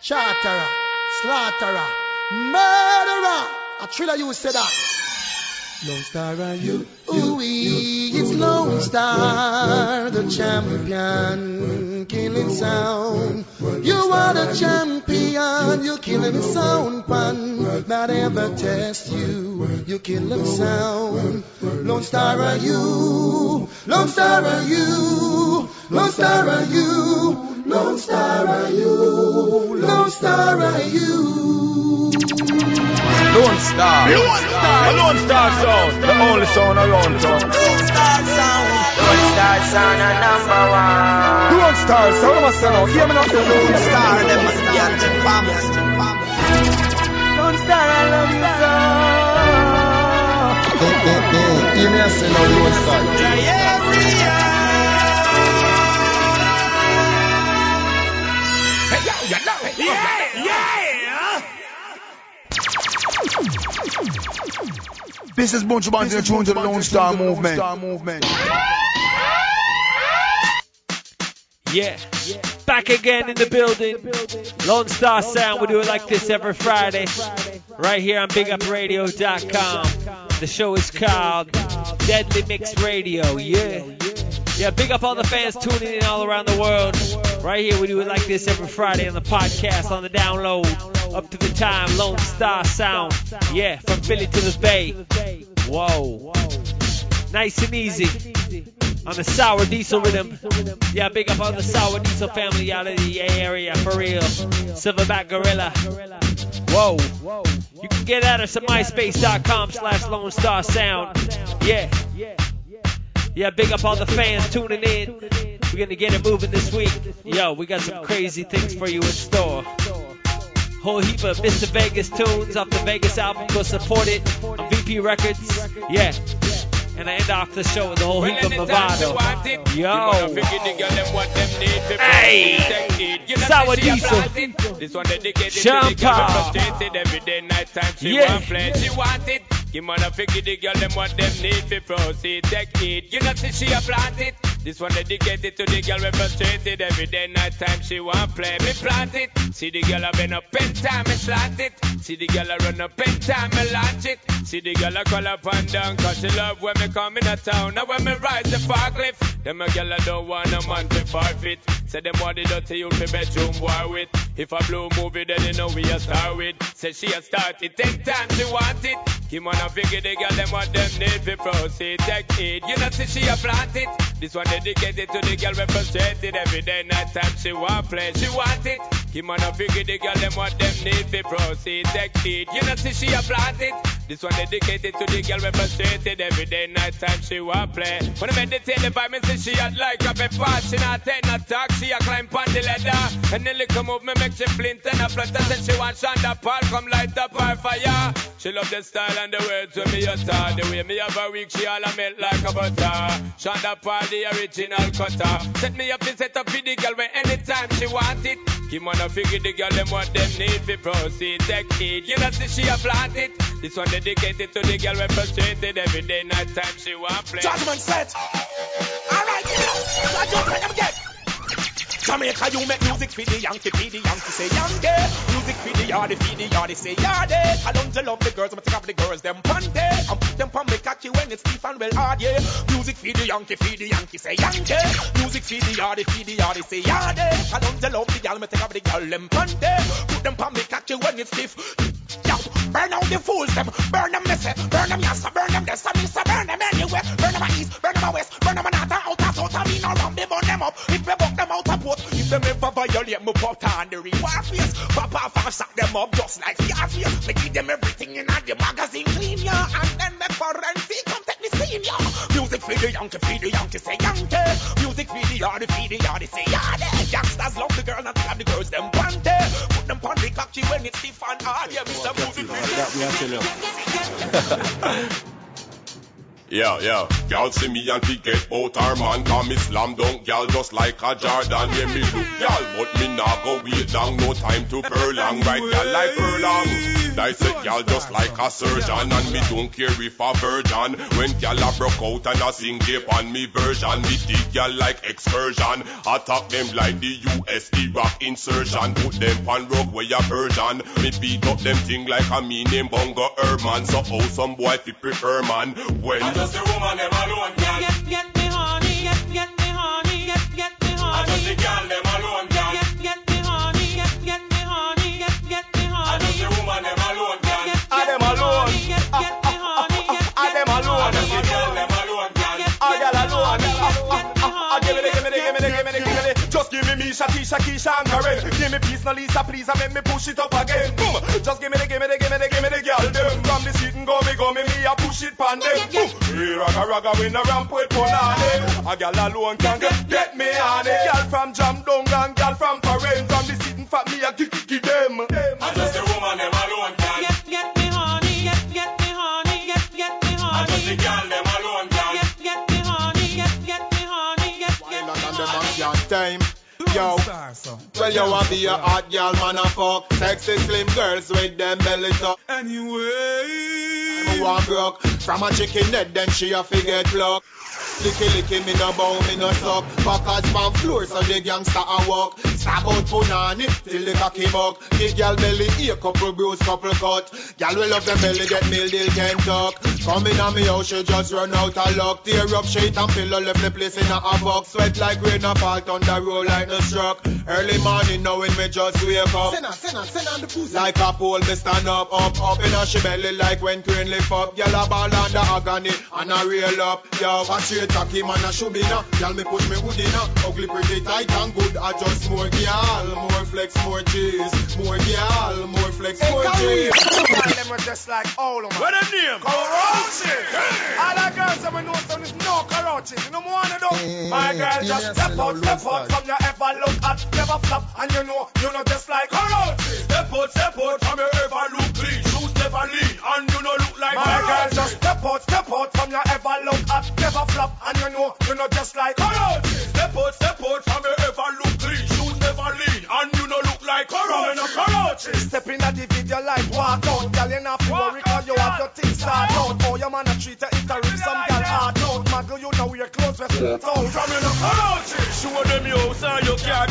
Charterer, slaughterer, murderer. A thriller you said that. Lone Star are you? Ooh, it's Lone Star, the champion, killing sound. You are the champion, you killing sound pan. Not ever test you, you kill them sound. Lone Star are you? Lone Star are you? Lone Star are you? Lone Star are you? Lone Star are you? Lone Star. Lone Star. The Lone Star sound. The only sound around town. Lone Star sound. Lone Star sound a number one. Lone Star sound. I'm a sound. Hear me now. Lone Star. Them must be anti farmers. Lone Star, I love you so. Eh, eh, eh. Hear me I say now, Lone Star. Diarrhea. Yeah, yeah. This is Bunch of Bands in the tune to the Lone Star movement. Yeah. Back again in the building. Lone Star Sound. We do it like this every Friday. Right here on BigUpRadio.com. The show is called Deadly Mix Radio. Yeah. Yeah, big up all the fans tuning in all around the world. Right here, we do it like this every Friday on the podcast, on the download. Up to the time, Lone Star Sound. Yeah, from Philly to the Bay. Whoa. Nice and easy on the sour diesel rhythm. Yeah, big up on the sour diesel family out of the area for real. Silverback Gorilla. Whoa. You can get at us at myspace.com slash Lone Star Sound. Yeah. Yeah, big up all the fans tuning in. We're gonna get it moving this week. Yo, we got some crazy things for you in store. Whole heap of Mr. Vegas tunes off the Vegas album. Go support it on VP Records. Yeah. And I end off the show with a whole heap of Mavado. Yo. Hey. Sour Diesel. This one dedicated Champa. to the girl frustrated every day, night time. She Yeah. want play, she want it. Give man a figure the girl them what them need to proceed. Take it. You know see she a plant it. This one dedicated to the girl we frustrated every day, night time. She want play, me plant it. See the girl a been up in time, me slant it. See the girl a run up in time, me launch it. See the girl a call up and down, cause she love when me come in a town. Now when me rise the far cliff, them a girl a don't want a man to forfeit. Say them want the dirty youth for bedroom war with. If a blue movie, then you know we a star with. Say she a start it, take time to want it. Him wanna figure the girl them what them need to proceed. Take it, you know see she a plant it. This one dedicated to the girl we frustrated every day, night time she want play, she want it. Him wanna figure the girl them what them need to proceed. Take it, you know see she a it. This one dedicated to the girl we frustrated every day, night time she want play. When I meditate the vibe, me see she had like a pepper. She not take no talk, she a climb on the ladder. And then little move me make she flint and a flutter. Said she want Shonda Paul come light up her fire. She love the style and the words when me utter. The way me have a week, she all a melt like a butter. Shonda Paul, the original cutter. Set me up to set up for the girl when anytime she want it. Him wanna figure the girl them what them need to proceed. Take it, you know see she a plant it. This one dedicated to the girl we frustrated every day, night time she want play. Judgment set. Alright, yeah. Jamaica, you make music for the Yankee, for the Yankee, say Yankee. Music for the yardy, for the yardy, say yardy. I don't love the girls, but take off the girls, them panty. And put them on me cocky when it's stiff and well hard, yeah. Music for the Yankee, for the Yankee, say Yankee. Music for the yardy, for the yardy, say yardy. I don't love the girl, but take off the girl, them panty. Put them on me cocky when it's stiff. Yo, burn out the fools, them. Burn them, me. Burn them, yes, burn them, this, and this, burn them anywhere. Burn them east, burn them west, burn them north, out, and south, and in around, they burn them up. If we buck them out port, if them ever violate me, pop on the reward face. Pop off and sack them up just like Scarface. Me give them everything in the magazine clean, yeah. And then make forensic come take the scene, yeah. Music for the Yankee, for the Yankee, say Yankee. Eh. Music for the Yardy, for the Yardy, say Yardy. Eh. Youngsters love the girl, not have the girls, them panty. Eh. Put them on the cocky when it's stiff and hard, yeah. Mr. Music for the Yeah, yeah. Girl see me and we get out her man Cause me slam dunk girl just like a Jordan Yeah, me look girl But me nah go wait long No time to furlong Right girl like furlong Dissect gal just like a surgeon, and me don't care if a virgin. When gal a broke out and a sing dip on me version, me dig gal like excursion. Attack them like the US Iraq insurgent. Put them on rock where a virgin. Me beat up them thing like a me name Bongo Herman. So how some boy fi prefer man when just a woman them alone, gal. Just give me Misha, Tisha, Keisha, and Karen. Give me peace, no Lisa, please, and make me push it up again. Boom. Just give me the, give me the, give me the, give me the girl them. From the seat and go me, go me, me, I push it pan them. Boom. We raga raga, we no ramp with punani. A gal alone can get, get me on it. Girl from Jam Dong and girl from Foreign. From the seat and fat me, I kick, kick them. I just a woman them alone, gal. Get, get me honey, get, get me honey, get, get me honey. I just a honey. gal them alone, gal. Get, get me honey, get, get me honey, get, get me honey. time. Yo, well you want be a hot girl, man a fuck. Sexy slim girls with them belly tuck Anyway. I'm a one broke. From a chicken head then she a figure pluck. Licky licky me no bow me no suck. Packers from floor so the gangster a walk. Stab out punani till the cocky buck. Give girl belly ear couple bruise couple cut. Girl will love the belly get meal deal can talk. Come in on me house she just run out of luck. Tear up sheet and pillow left the place in a box. Sweat like rain a fall thunder roll like no struck Early morning now when me just wake up like a pole, me stand up, up, up in a she belly like when train lift up. Gyal a ball under agony and a real up. Yo, a straight cocky man a should be now. Gyal me push me hood in now. Ugly, pretty, tight and good. I just more gyal, more flex, more cheese. More gyal, more flex, more cheese. them were just like all of them. What them name? Cockroaches! All the girls that we know some is no cockroaches. You know what I do? My girl just step out, step out from your ever look at, never flop, and you know, you know just like cockroaches. Step out, step out from your ever look clean. Shoes never lean, and you no look like My girl just step out, step out from your ever look at, never flop, and you know, you know just like cockroaches. Step out, step out from your ever look clean. Shoes never lean, and you no look like cockroaches. Step in at the video like walk out, girl you not worry 'cause you have your things start out. Oh, your man a treat you if rip some girl hard out. Muggle you know your clothes split out. From your cockroaches. Show them your house and your car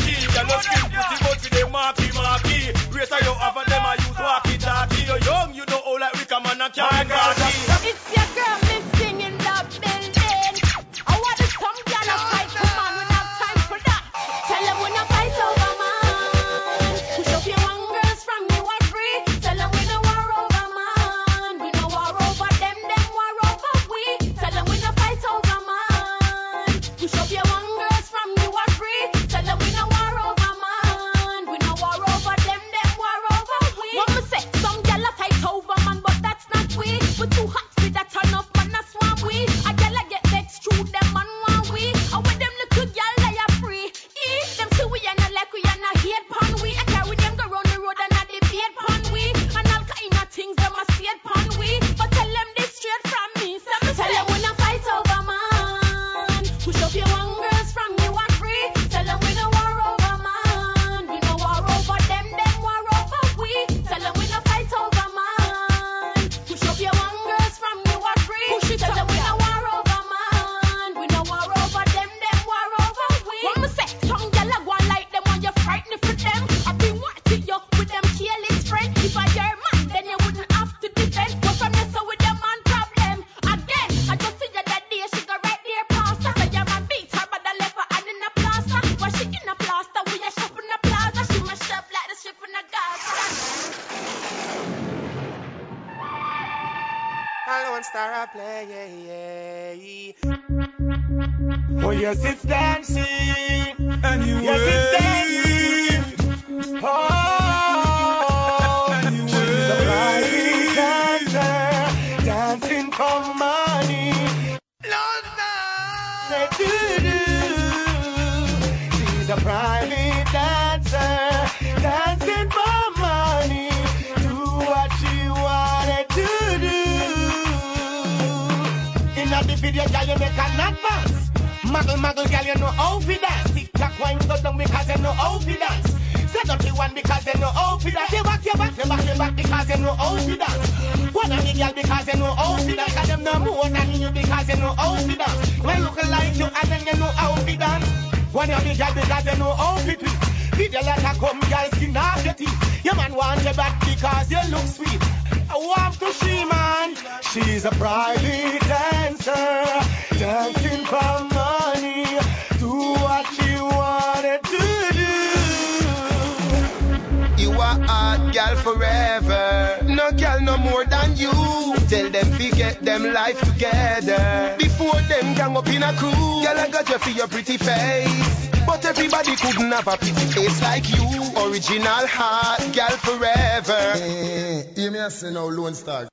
couldn't have a pretty face like you. Original heart, girl forever. Eh, hear me say now, Lone Star.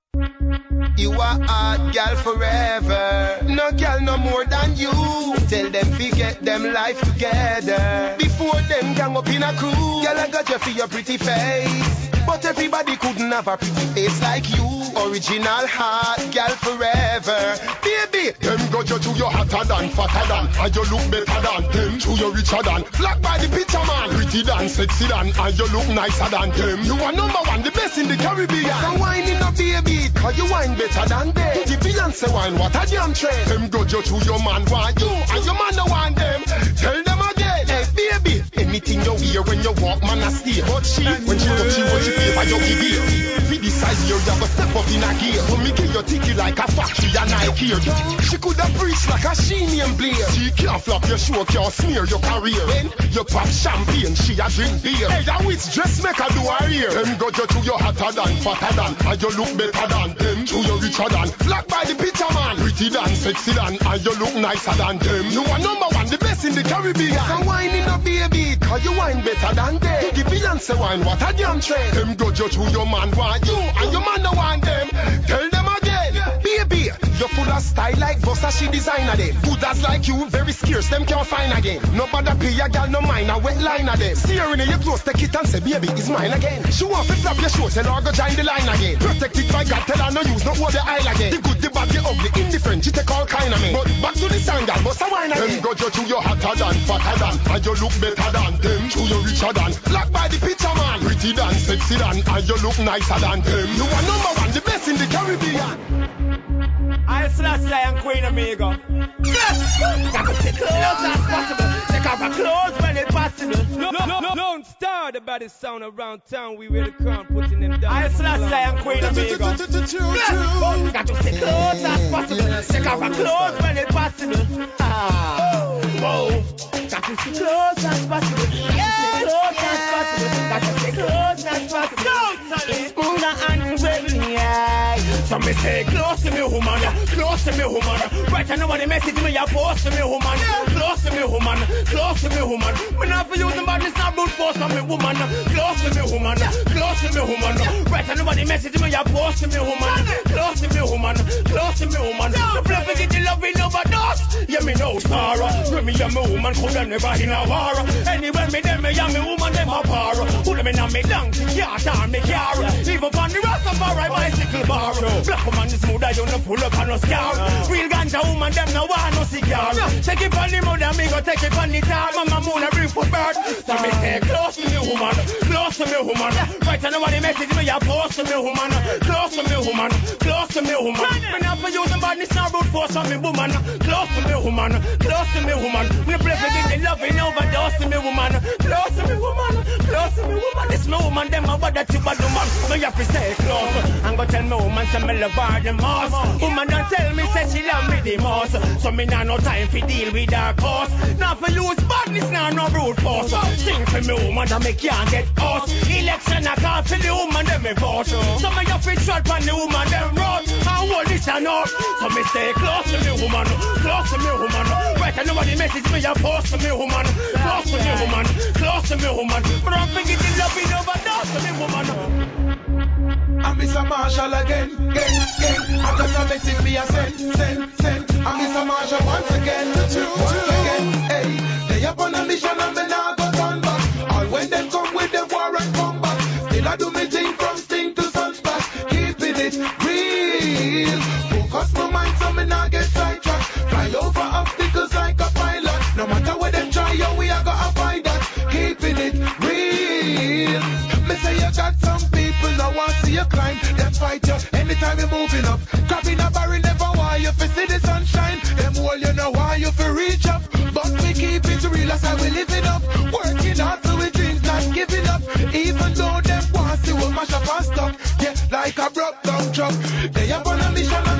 You are hot girl forever. No girl no more than you. Tell them fi get them life together. Before them gang up in a crew. Girl I got you for your pretty face. But everybody couldn't have a pretty face like you. Original hot girl forever. Baby, Them got you to your hotter than, fatter than, and you look better than them. To you richer than, black by the picture man, pretty than, sexy than, and you look nicer than them. You are number one, the best in the Caribbean. so whining up baby, cause you wine better than them. The Beyonce wine, what a damn trend. Them got you to your man want you, and your man no want them. Tell them again. Hey baby, anything you hear when you walk, man, I stay. But she, when she look, she what she favor, you give ear. You have a step up in a gear. So me give you ticky like a factory and Nike here. She could have preached like a she name Blair. She can't flop your show, can't smear your career. When you pop champagne, she a drink beer. Hey, that which dressmaker do her ear. Them got you to your hotter than, fatter than, and you look better than them. To you richer than, black by the picture man, pretty than, sexy than, and you look nicer than them. You are number one, the best in the Caribbean. So whining up baby, cause you wine better than them. The Beyonce wine, what a damn trend. Them got you to your man want you, and your man no want them. Tell them again. Baby, full of style like Versace designer them. Good as like you, very scarce, them can't find again. Nobody pay a girl no mind, a wet line of them. See her in your clothes, take it and say, baby, it's mine again. She want to flap your shoes, tell her go join the line again. Protect it by God, tell her no use, no hold the aisle again. The good, the bad, the ugly, indifferent, she take all kind of men. But back to the song, girl, bust a wine Them again. got you to your hotter than, fatter than, and you look better than them. To you richer than, black by the picture man, pretty than, sexy than, and you look nicer than them. You are number one, the best in the Caribbean. I slash and Queen Amigo. Yes! Got to take clothes as possible. Take off her clothes when it's possible. No, no, no, Lone Star, the baddest sound around town. We really come putting them down. I slash and Queen Amigo. Yes! Got to take clothes as possible. Take off her clothes when it's possible. Ah. Whoa. Got to take clothes as possible. Take clothes as possible. Got to take clothes as possible. It's smoother and ready. Yeah. So me say close to me woman, close to me woman. Right I know what the message me you post to me woman, close to me woman, close to me woman. Me not for using badness not brute force on me woman, close to me woman, close to me woman. Right I know what the message me you post to me woman, close to me woman, close to me woman. The for get the love in overdose. Yeah me know Sarah, when me and me woman coulda never in a war. Anywhere me them me me woman them a par. Who them in a me donkey, car, down me car. Even on the Rastafari bicycle bar. Black woman is smooth, I don't pull up on no scar. Real ganja woman, them no want no cigar. Take it on the mother, me go take it on the tar. Mama moon a bring for bird. So me stay close to me woman, close to me woman. Right, I know what the message me, you post to me woman. Close to me woman, close to me woman. Me not for you, the badness not root force on me woman. Close to me woman, close to me woman. Me play for the loving overdose to me woman. Close to me woman, close to me woman. This me woman, them a what that you bad woman. So you have to stay close. And go tell me woman, say me love her the most. Woman don't tell me, say she love me the most. So me nah no time for deal with her cause. Now for use badness, nah no brute force. Sing for me woman, that me can't get out. Election I call for the woman, them me vote. So me have to shot on the woman, them road. And hold this and out. So me stay close to me woman, close to me woman. Right, I know what the message me a post to me woman, close to me woman, close to me woman. But I'm thinking love in overdose to me woman. I'm Mr. Marshall again, again, again. I just a message me a send, send, send. I'm Mr. Marshall once again, once again. Hey, they up on a mission and me nah go turn back. All when them come with them war and come back. Still I do me thing from sting to Sunsplash. Keeping it real. Focus my mind so me nah get a chat, some people no wanna see you climb. Them fight you anytime you're moving up. Grabbing a barrel, never why you for see the sunshine. Them wall you know why you for reach up. But we keep it real as I we live it up. Working hard till we dreams not giving up. Even though them want see we mash up and stuck. Yeah, like a broke down truck. They up on a mission.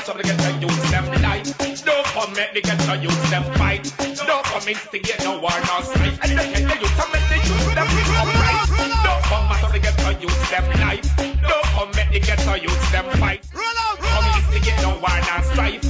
Don't come match up the ghetto, use them light. Don't come make the ghetto, use them fight. Don't come instigate no war, no strife. And the ghetto, you come make the use them upright. Don't come match up the ghetto, use them light. Don't come make the ghetto, use them fight. Come instigate no war, no strife.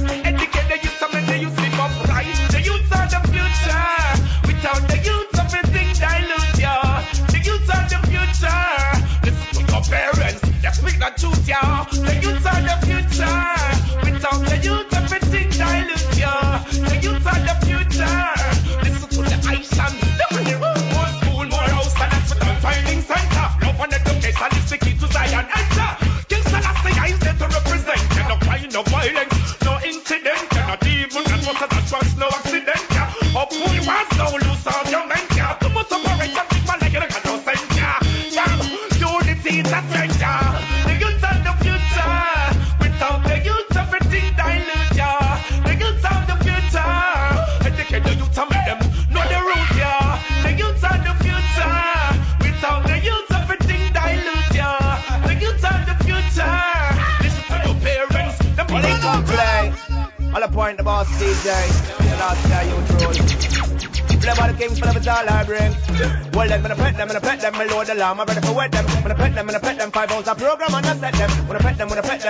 I I'm ready for wet them. When I pet them, when I pet them, five hours a program and I set them.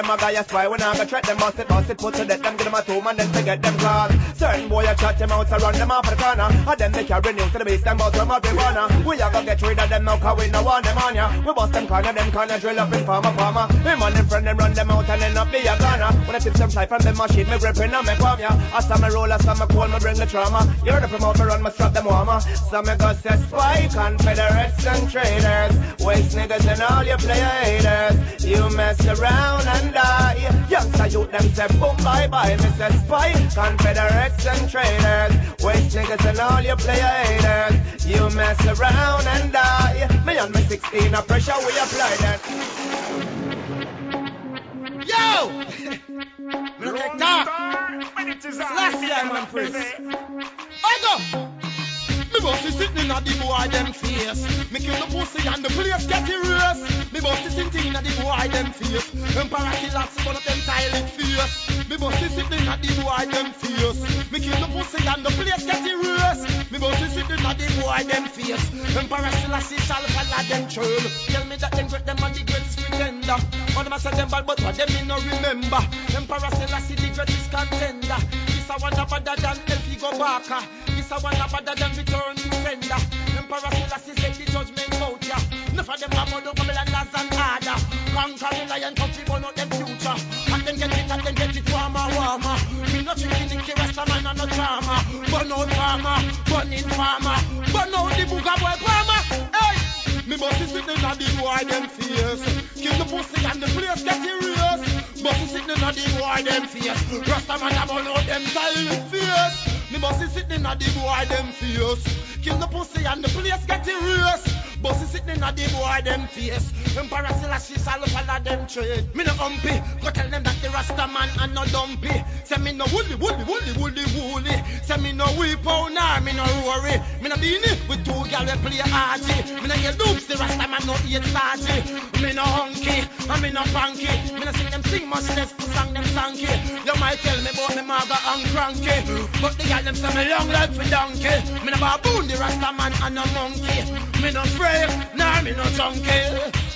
Them, pet them, a spy. When I go threat them, bust it, bust it, put to death them, give them a tomb and then forget them cause. Certain boy, I chat them out, I run them off the corner. And them they carry news to the base, them bout from marijuana. We are gonna get rid of them now, cause we no want them on ya. We bust them corner, them corner, drill up in farmer, farmer. Him and them friend, them run them out and end up be a gunner. When I tip them fly from them machine, me gripping on me palm ya. I saw me roll, I saw me cold, me bring the trauma. You heard the promote me run, me strap them warmer. So me go say spy, confederates and traitors. Waste niggas and all your player haters. You mess around and die. Youngster youth them say boom bye bye. Say spy, confederates and traitors. Waste niggas and all your player haters. You mess around and die. Me on me 16, a pressure we apply that. Yo! No take that. Last man, Prince. I go. Me bossy sitting in the boy them face. Me kill the pussy and the place get erased. Me bossy sitting in the boy them face. Emperor killers one of them silent face. Me bossy sitting in the boy them face. Me kill the pussy and the place get erased. Me bossy sitting in the boy them face. Emperor Selassie shall follow them trail. Tell me that them great them and the greatest pretender. All them a say them bad but what them me no remember. Emperor Selassie the greatest contender. A one better than Elfie go Barker. This a one better than return defender. Emperor Selassie said the judgment out ya. Enough of them a mud over Milanas and Ada. Conquering lion country burn out them future. And them get it and them get it warmer, warmer. Me no chicken the rasta man and no drama. Burn out farmer, burn in farmer. Burn out the booga boy farmer. Hey! Me be sitting on the boy them face. Kill the pussy and the. The boy them face. Rasta man a burn out them silent face. Me must be sitting on the boy them face. Kill the pussy and the place get erased. Bossy sitting at the boy them face. Emperor Selassie shall follow them trade. Me no umpy, go tell them that the Rasta man and no dumpy. Say me no woolly, woolly, woolly, woolly, woolly. Say me no weep out nah, me no rory. Me no beanie with two gal we play arty. Me no hear loops, the Rasta man no eat sargy. Me no hunky, and me no funky. Me no sing them sing much less song them sanky. Your mic tell me about me maga and cranky. But the gal them say me long life for donkey. Me no baboon, the rasta man and no monkey. Me no brave, nah me no junkie.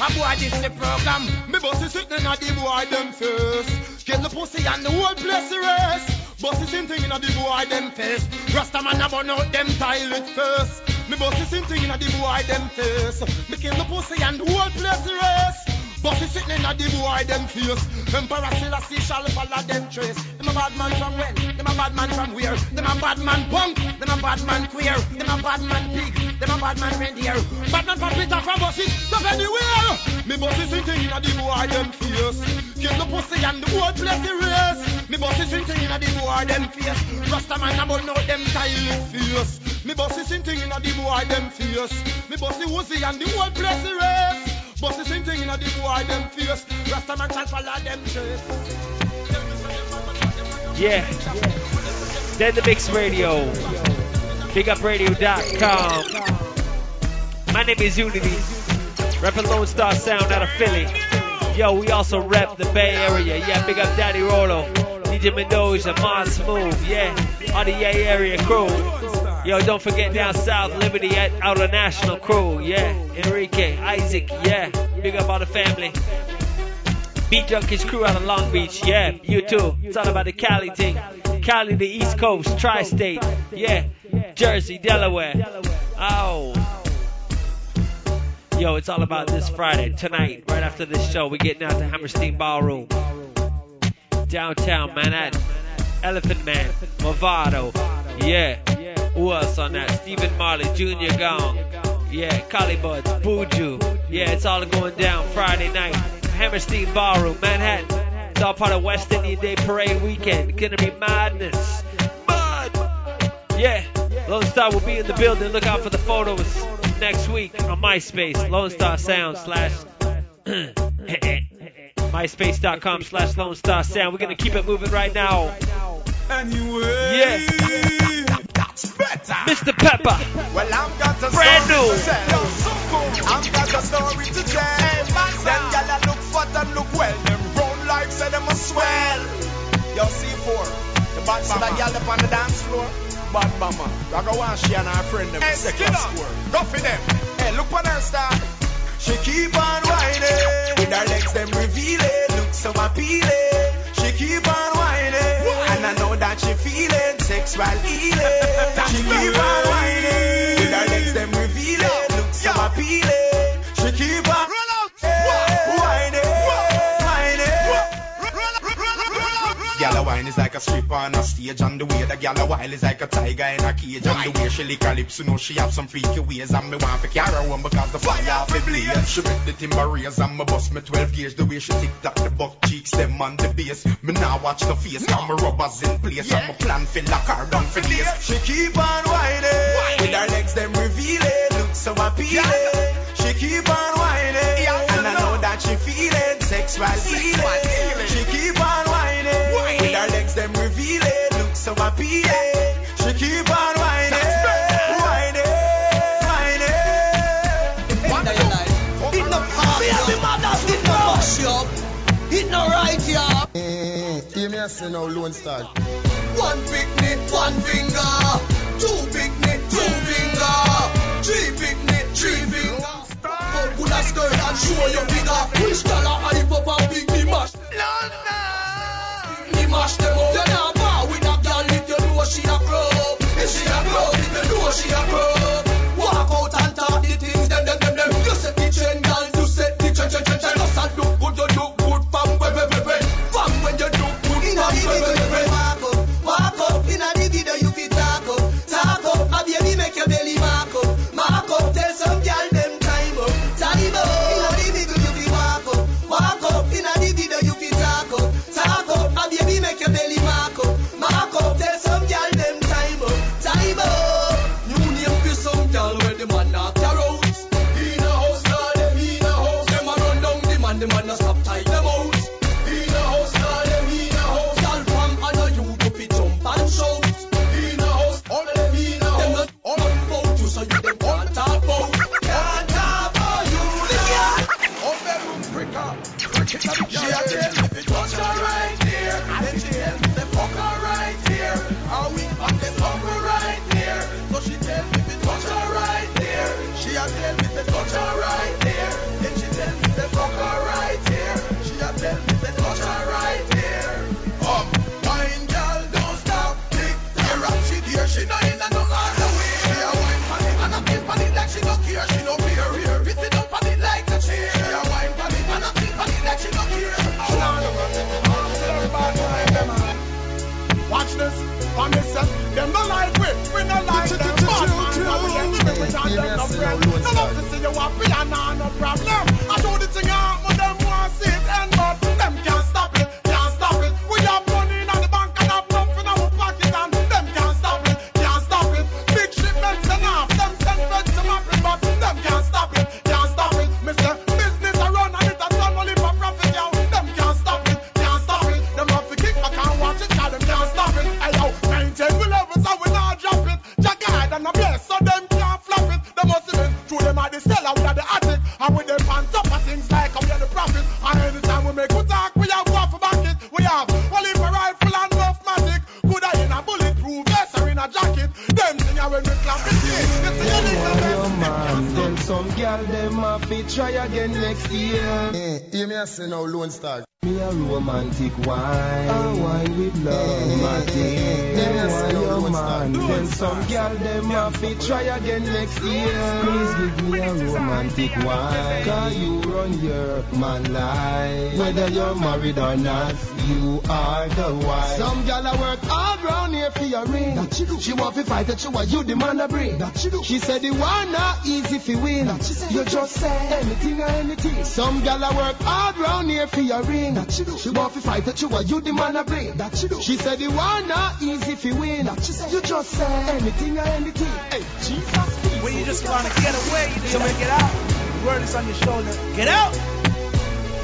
A boy this the program. Me bossy sitting at the boy them first. Get the pussy and the whole place rest. Bossy same thing in the boy them face. Rasta man a burn out them toilet first. Me bossy same thing in the boy them face. Me kill the pussy and the whole place rest. But he sitting in a the boy them face. Emperor Selassie shall follow them trace. Them a bad man from when? Them a bad man from where? Them a bad man punk. Them a bad man queer. Them a bad man pig. Them a bad man reindeer. Bad man from Peter from Bussy. Stop anywhere. Me bossy sitting in a the boy them face. Kill the pussy and the whole place the race. Me bossy sitting in a the boy them face. Rasta man a bull know them tile face. Me bossy sitting in a the boy them face. Me bossy woozy and the whole place the race. But the same thing in a boy them face. Rasta man follow them trace. Yeah. Then the Mix Radio. BigUpRadio.com. My name is Uni-T. Reppin' Lone Star Sound out of Philly. Yo, we also rep the Bay Area. Yeah, big up Daddy Rolo. DJ Mendoja, Mars Smooth. Yeah, all the Yay Area crew. Yo, don't forget down south, Liberty at Outer National crew. Yeah, Enrique, Isaac. Yeah, big up all the family. Beat Junkies crew out of Long Beach. Yeah, you too. It's all about the Cali thing. Cali, the East Coast, Tri-State. Yeah, Jersey, Delaware. Oh. Yo, it's all about this Friday, tonight, right after this show. We're getting out to Hammerstein Ballroom. Downtown Manhattan. Elephant Man, Mavado. Yeah. Who else on that? Stephen Marley, Junior Gong. Yeah, Buds, Buju. Yeah, it's all going down Friday night. Hammerstein Ballroom, Manhattan. It's all part of West Indian Day Parade weekend. It's Gonna be madness. Mud! Yeah, Lone Star will be in the building. Look out for the photos next week on MySpace. Lone Star Sound slash MySpace.com slash Lone Star Sound. We're gonna keep it moving right now. Anyway. Yeah. That's better. Mr. Pepper. Well, I've got a Brand story new. to tell. I've got a story to tell. Them gyal look fat and look well. Them brown like say them a swell. Yo, C4. The bad mama. that gyal up on the dance floor. Bad mama. I go and she and her friend them Hey, second Skinner. score. Go for them. Hey, look on her style. She keep on whining. With her legs them revealing. Look so appealing. She keep on whining. And I know that she feeling sexual healing. she keep on whining. With her legs them revealing. Look so appealing. Wine is like a stripper on a stage And the way the gyal a wild is like a tiger in a cage. And the way she lick her lips, you know she have some freaky ways. And me want to carry her home because the fire off a blaze. She make the timber raise and me bust me 12 gauge. The way she tick tock the buck cheeks, them on the base. Me now watch the face, got me rubbers in place. And me plan fi lock her down for days. She keep on whining. With her legs them revealing. Look so appealing. She keep on whining. And I know. that she feeling. Sexual healing She keep them revealing Look so appealing She keep on whining Whining Whining It no party, me mother it no mash up. It no right ya. Hear mm-hmm. me say now Lone Star One picnic, one finger. Two picnic, two finger. Three picnic, three finger. But pull a skirt and show your figure. Which color hype up and big me mash? Me mash them up. If you try again next year. Please give me a romantic wine, cause you run your man life. Whether you're married or not, you are the wife. Some gal a work hard round here for your ring. That she do. She want to fight it, she want you the man a bring. That she do. She said the one not easy fi win. That she said. You just say anything or anything. Some gal a work hard round here for your ring. That she do. She want to fight it, she want you the man a bring. That she do. She said the one not easy fi win. That she said. You just say anything or anything. Hey, Jesus. When you just wanna get away, you just wanna get out. The word is on your shoulder. Get out.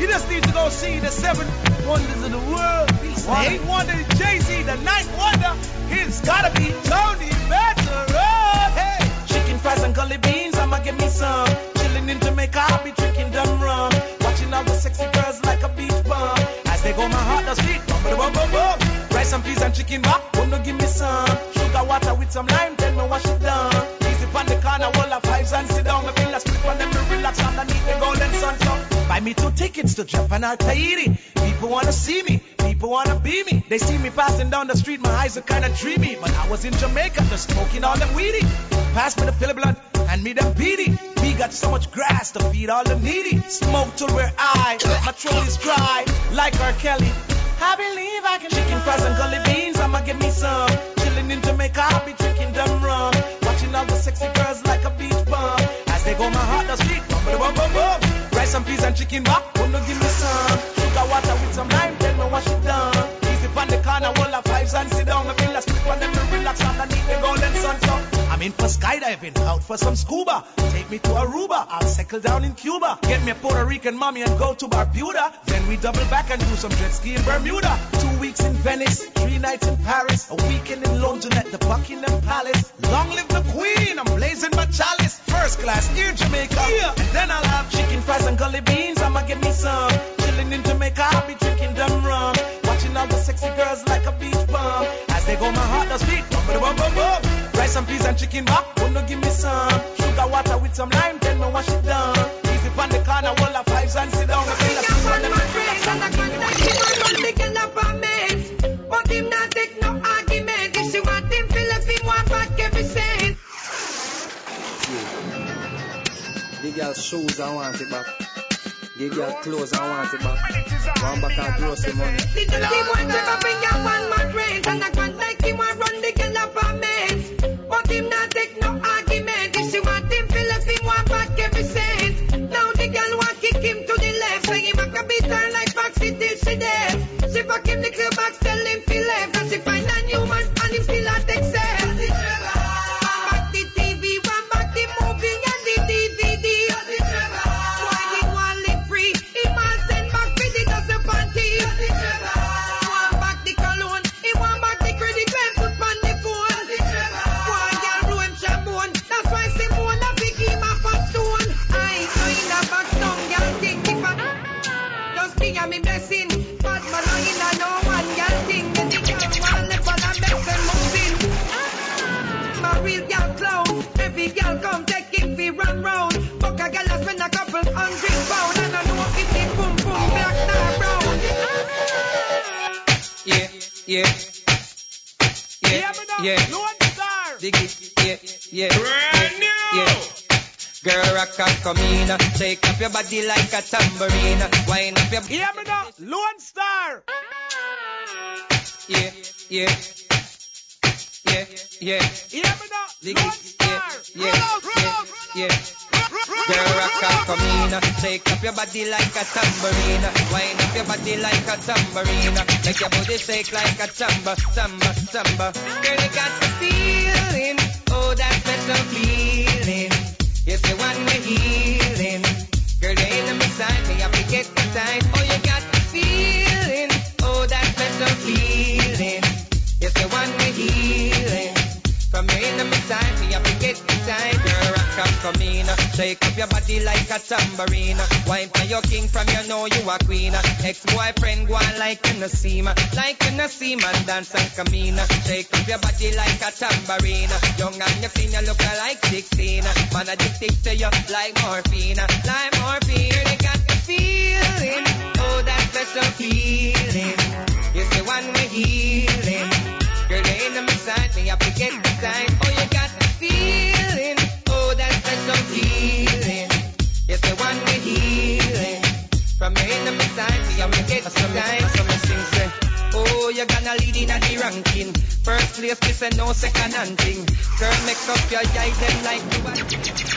You just need to go see the seven wonders of the world. The eighth wonder is Jay-Z. The ninth wonder He's gotta be Tony Veteran. Hey, chicken fries and gully beans, I'ma give me some. Chilling in Jamaica, I'll be drinking dumb rum. Watching all the sexy girls like a beach bum. As they go, my heart does beat. Bum, bum, bum, bum, bum. Rice and peas and chicken back, wanna give me some. Sugar water with some lime, tell me wash it down. Easy on the corner, wall of vibes and sit down. Me feel a split on them, relax underneath the golden sun. Buy me two tickets to Japan or Tahiti. People wanna see me, people wanna be me. They see me passing down the street, my eyes are kinda dreamy. But I was in Jamaica, just smoking all them weedy. Pass me the pill of blood, and me them beady. We got so much grass to feed all the needy. Smoke till we're I, my throat is dry, like R. Kelly. I believe I can chicken fries and gully beans. I'ma give me some. Chilling in Jamaica, I'll be drinking them rum. Watching all the sexy girls like a beach bum. As they go, my heart does beat. Bum, bum, bum, bum, bum. Rice and peas and chicken back. Wanna give me some. Sugar water with some lime, then me wash it down. Easy on the corner, wall of vibes and sit down. Me feel a split on them to relax underneath the golden sun. So I'm in for skydiving, out for some scuba. Take me to Aruba, I'll settle down in Cuba. Get me a Puerto Rican mommy and go to Barbuda. Then we double back and do some jet ski in Bermuda. Two weeks in Venice, three nights in Paris, a weekend in London at the Buckingham Palace. Long live the Queen, I'm blazing my chalice. First class in Jamaica. Yeah. And then I'll have chicken fries and gully beans, I'ma give me some. Chilling in Jamaica, I'll be drinking them rum. Watching all the sexy girls like a beach bum. As they go, my heart does beat. Bum, bum, bum, bum, bum. Rice and peas and chicken back, wanna give me some. Sugar water with some lime, then me wash it down. Easy on the corner, wall of vibes and sit down. Me feel a spin on them. But him not take no argument. If she want him, feel if him want back every cent. The girl shoes, I want it back. The girl clothes, I want it back. One back and grocery money. The dirty one never bring you one more rent. And I can't like him want run the girl Yeah, yeah. Yeah, yeah. Dig it, yeah, yeah. Brand new. Yeah. Girl, rock and come in, shake up your body like a tambourine, wind up your. Hear me now, Lone Star. Yeah, yeah. Yeah, yeah. Hear me now, Dig it, yeah, yeah, yeah. yeah. And come in. Shake up your body like a tambourine. Wind up your body like a tambourine. Make your body shake like a samba, samba, samba. Girl, you got the feeling. Oh, that special feeling. Yes, the one we're healing. Girl, you're in the side, me have to get the time. Oh, you got the feeling. Oh, that special feeling. Yes, the one we're healing. From you in the side, me have to get the time. Girl, rock and come in. Shake up your body like a tambourine. Wine for your king from you know you a queen. Ex-boyfriend go on like the seam. Like seam and dance and come in. Shake up your body like a tambourine. Young and you clean, you look like 16. Man addicted to you like morphine. Like morphine. They got the feeling. Oh, that special feeling. It's the one we're healing. Girl, you in side, me have to get the sign.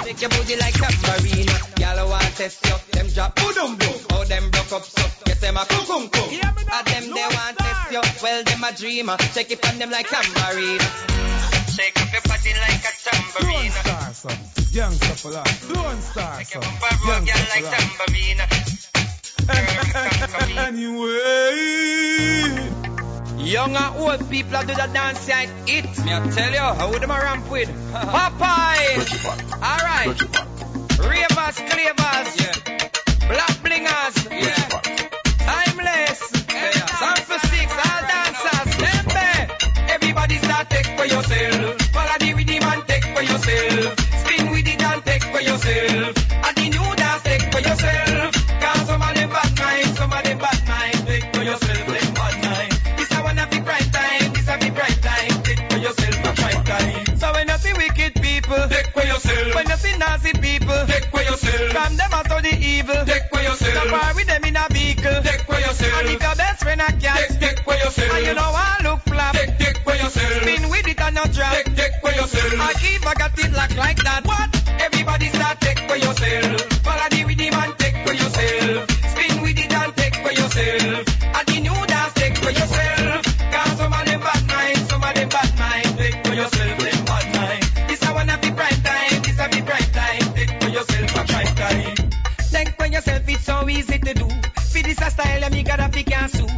Take oh, your booty like Caparina, y'all want tests up. Them drop. Bood oh, them broke, all them broke ups up. Get them a cookum cook. At ah, them they want tests, well them a dreamer. Take it from them like tambourine. Shake up your body like a tambourine. Star, son. Youngster for life. Lone Star, son. Youngster like tambourine. Anyway. Young and old people do the dance side it. Me I tell you, how would them a ramp with? Popeye. Alright. Ravers, clavers. Yeah. Black blingers. Yeah. For yourself. Follow the rhythm and take for yourself. Spin with it and take for yourself. And the new dance take for yourself. Cause some of them bad mind, some of them bad mind. Take for yourself, them bad mind. This a one of the bright time, this a the bright time. Take for yourself a bright time. So when you see wicked people, take for yourself. When you see nasty people, take for yourself. From them out of the evil, take for yourself. Don't bar with them in a vehicle, take for yourself. And if your best friend a cat, take, take for yourself. And you know I look flap, take, take for yourself. Spin with it and not drop, take, take for yourself. I keep I got it locked like that. What? Everybody start take for yourself. Follow the rhythm and take for yourself. Spin with it and take for yourself. And the new dance take for yourself. Cause some of them bad mind, some of them bad mind. Take for yourself, them bad mind. This a one of the bright time, this a the bright time. Take for yourself a bright time. Take for yourself, it's so easy to do. For this a style, me gotta pick and sue.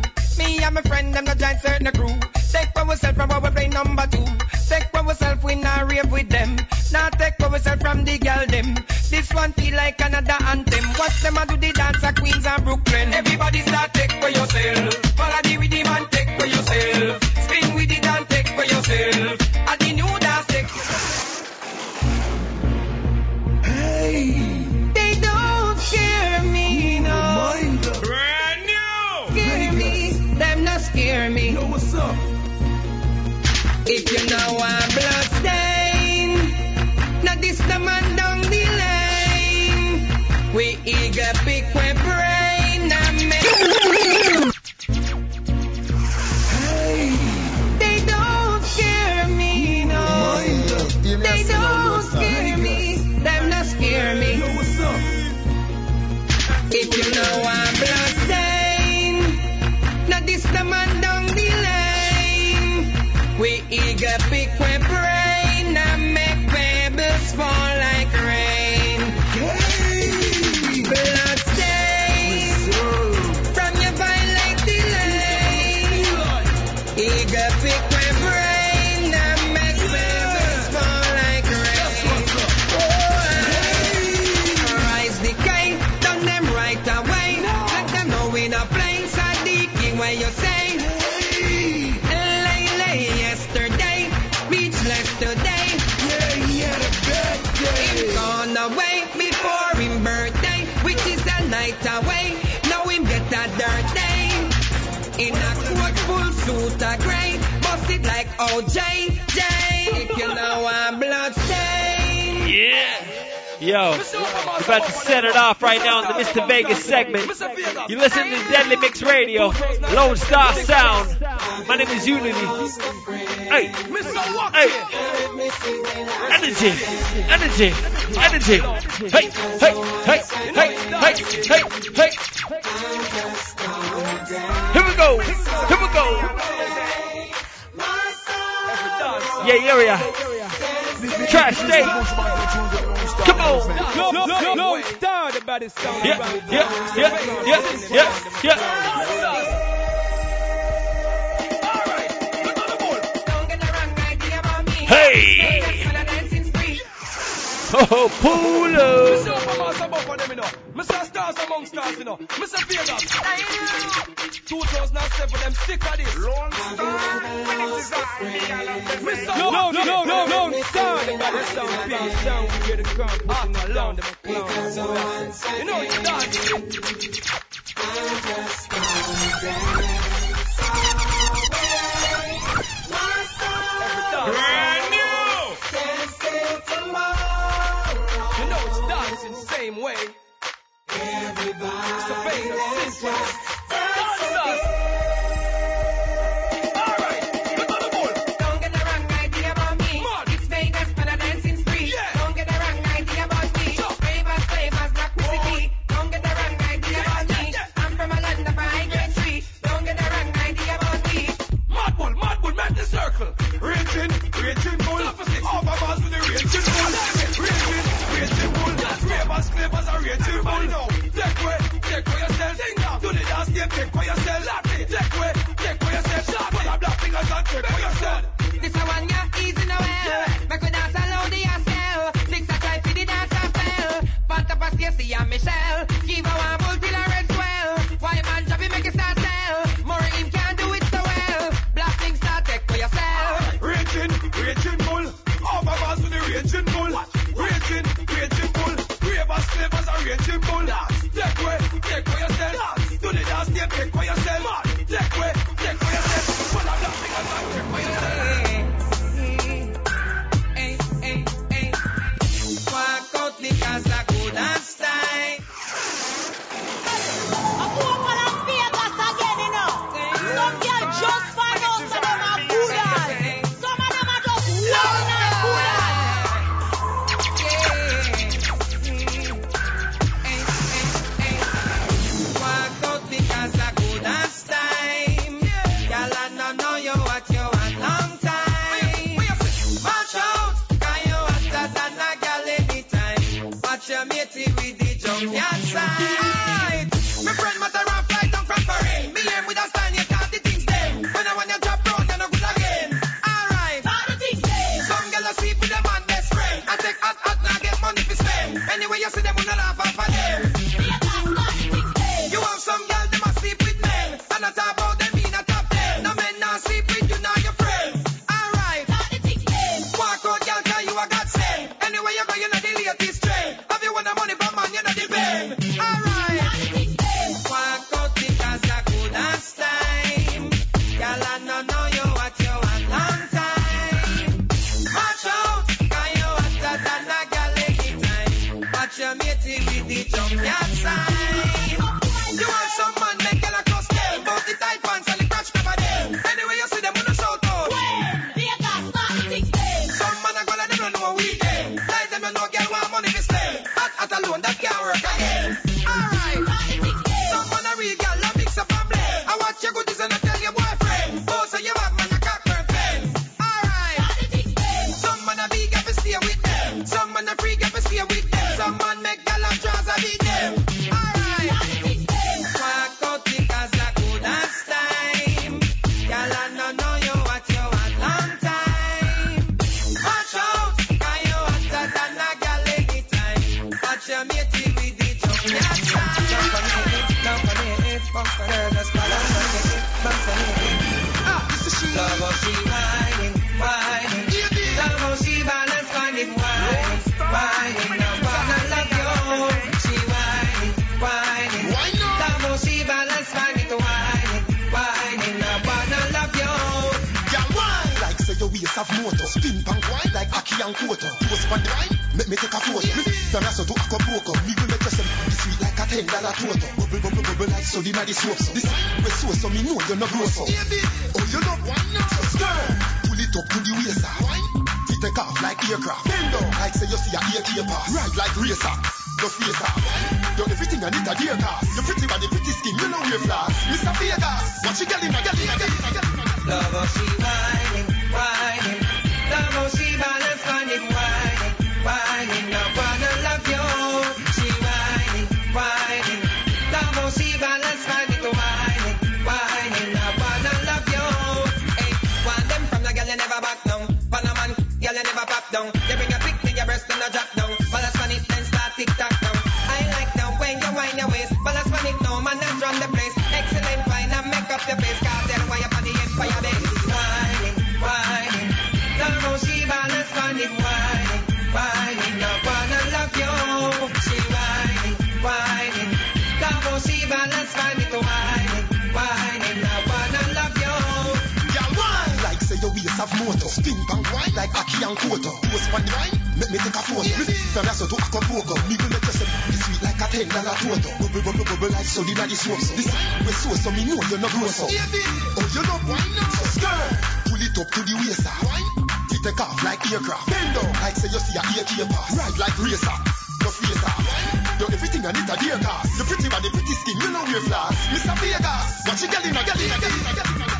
And my friend, them not join certain crew. Take for yourself from our play number two. Take for yourself, we not rave with them. Now take for yourself from the girl them. This one feel like another anthem. Watch them a do the dance at Queens and Brooklyn. Everybody start take for yourself. Follow the rhythm and take for yourself. Spin with it and take for yourself. And the new dance take. Hey. They don't scare me, no. Them not scare me. Yo, what's up? If you know I'm blood stain, now this the man down the lane. We eager pick we brain and make. They don't scare me, no. They don't scare We eager pick we Oh, Jay, Jay, if you know I'm bloodstain. Yeah. Yo, we're about to set it off right now in the Mr. Vegas segment. You listen to Deadly Mix Radio, Lone Star Sound. My name is Uni-T. Hey, hey, energy, energy, energy. Hey, hey, hey, hey, hey, hey, hey. Here we go, here we go. Yeah, area. Trash day. Come on. No, no, no, no, no about this song. Yeah, yeah, yeah, yeah, yeah, yeah. Hey! Oh, pull up! Mr. Stars among stars, you know. Mr. Vegas. 2007, them sick of this. Lone Star. no, No, no, no, no, no, Star. They got this down, bitch. Down, we hear the gun. Putting all down, them clowns. You know, it's dancing. I'm just gonna dance. All day. Brand new. same way. Everybody, so baby, let's just dance. papers are ready. Take away, take away yourself. Do the dance take away yourself. Take away, take away yourself. Shot. Put a black fingers and take away yourself.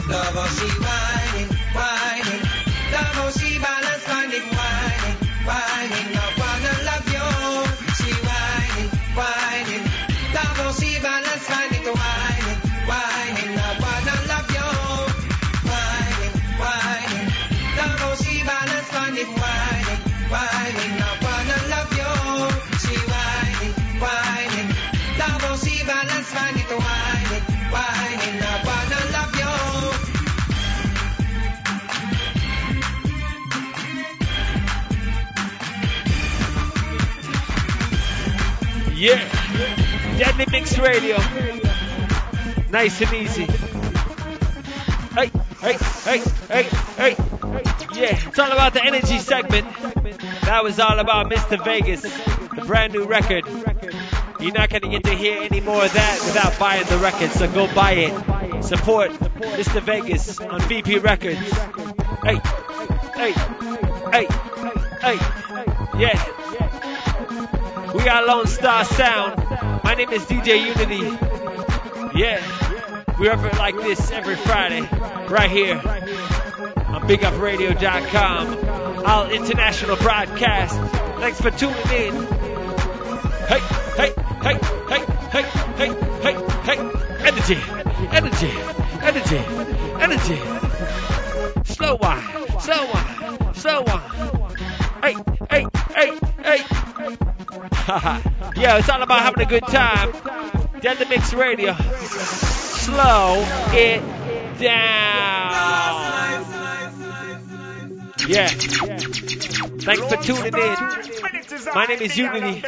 How she whining, whining. Love how Yeah. Deadly Mix Radio. Nice and easy. Hey, hey, hey, hey, hey. Yeah, it's all about the energy segment. That was all about Mr. Vegas, the brand new record. You're not going to get to hear any more of that without buying the record, so go buy it. Support Mr. Vegas on VP Records. Hey, hey, hey, hey, yeah. We got Lone Star Sound. My name is DJ Uni-T. Yeah, we are it like this every Friday, right here on BigUpRadio.com. All international broadcast. Thanks for tuning in. Hey, hey, hey, hey, hey, hey, hey, hey. Energy, energy, energy, energy. Slow one, slow one, slow one. Hey, hey, hey, hey. yeah, it's all about having a good time. Deadly Mix Radio. Slow it down. Yeah. Thanks for tuning in. My name is Uni-T.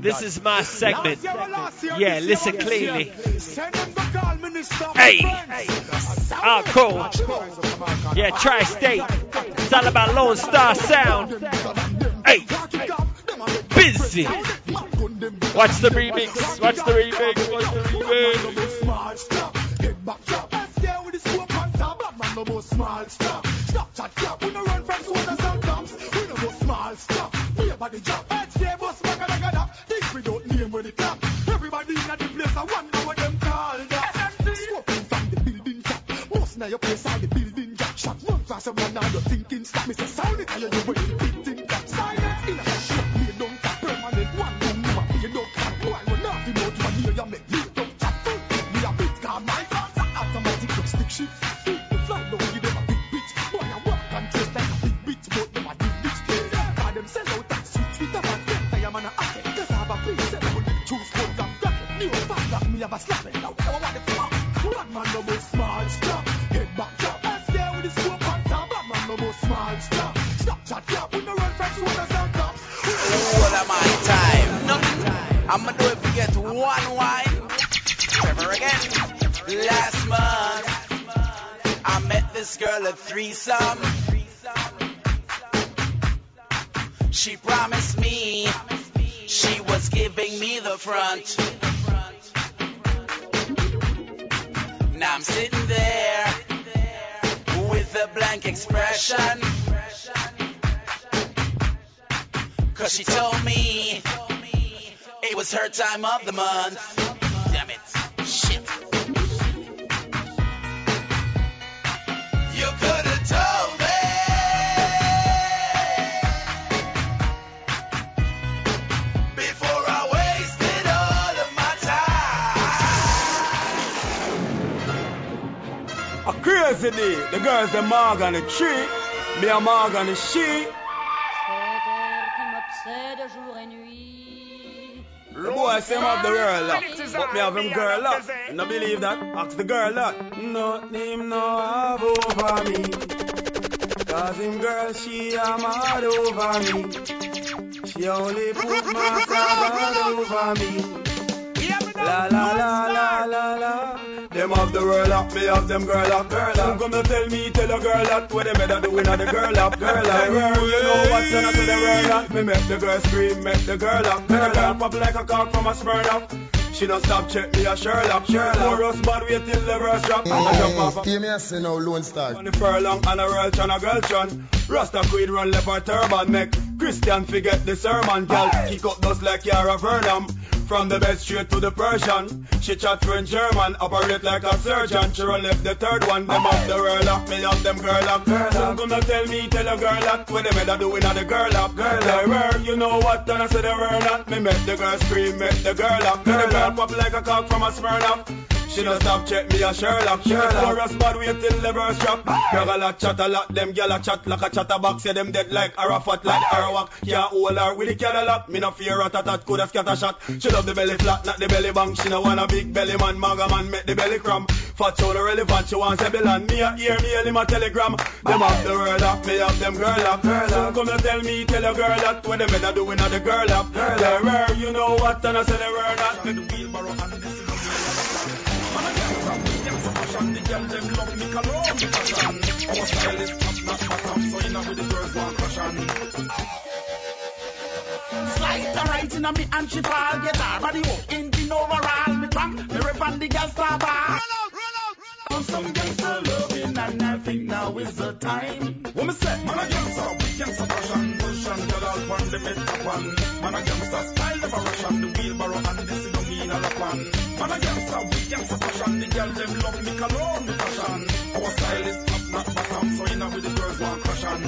This is my segment. Yeah, listen clearly. Hey. Oh, cool. Yeah, tri-state. It's all about Lone Star Sound. Hey. Busy. Watch the remix. Watch the remix. Watch the remix. Stop chat cap, we no run from soldiers and. We go small stop. The job. Head stay bus back and I got This we don't name when it clap. Everybody in the place, I wonder what them call that. Smoking from the building top. Most now your place all the building jack shot. Run fast and man now you're thinking stop. Say sound it, how you do have a slap. Now, want the fuck. No more small. Head back stay with the scope on top. No more small. We no run. All of my time. I'ma do it to get one wine. Trevor again. Last month, I met this girl at threesome. She promised me she was giving me the front. Now I'm sitting there with a blank expression. Cause she told me it was her time of the month. Damn it. Shit. You could crazy. The girls, the marg on the tree. Me a marg on the sheet. The boy say him have the girl up, but me have him girl up. No believe that? Ask the girl that. No him no have over me. Cause him girl she a mad over me. She only put my over me. La la la la la la. Them have the world up, me have them girl up, girl up. Who gonna tell me, tell a girl that what they better doing at the girl up, girl up. Girl, you know what's done to the world up. Me make the girl scream, make the girl up. Girl up, pop like a cock from a spur up. She don't stop check me a Sherlock, Sherlock. For us bad wait till the verse drop. And I jump off. Hear me a say now, Lone Star. On the furlong and a royal chan, a girl chan. Rasta queen run left her turban, make Christian forget the sermon, girl. Kick up those like Yara Vernam. From the best straight to the Persian. She chat French German, operate like a surgeon. She run left the third one, them up the world up, me up them girl up. Girl up. Gonna tell me, tell a girl that what they better doing at the girl up. Girl up, where you know what, and I say the word that me make the girl scream, make the girl up. Girl, the girl pop like a cock from a spur up. She don't stop check me a Sherlock. Sherlock. For us bad wait till the verse drop. Girl a lot chat a lot, them gyal a chat like a chatterbox. Yeah, them dead like Arafat, like Arawak. Can't hold her with the Cadillac. Me no fear a tat could a scatter shot. She love the belly flat, not the belly bang. She no want a big belly man, maga man, make the belly cram. Fat show the relevant, she wants a Me a hear me a telegram. Them have the world up, me have them girl up. Girl up. Come and tell me, tell a girl that what them better doing at the girl up. Girl up. You know what, and I say the word that. Me the wheelbarrow and this fashion. The girl them love me cologne fashion. Our style is top notch bottom, so you with the girls want fashion. Slide the right in me and she fall get her body up in the overall me tongue. Me rip on the girl star bar. On some gangster loving and I think now is the time. Me say? Man a gangster, we gangster fashion, cushion, girl all on the bed top one. Man a gangster style never rush the wheelbarrow and this is no mean a lap on. Man a gangster, we gangster fashion, the girl them love me cologne me fashion. Our style is top not bottom, so you know with the girls want crush on.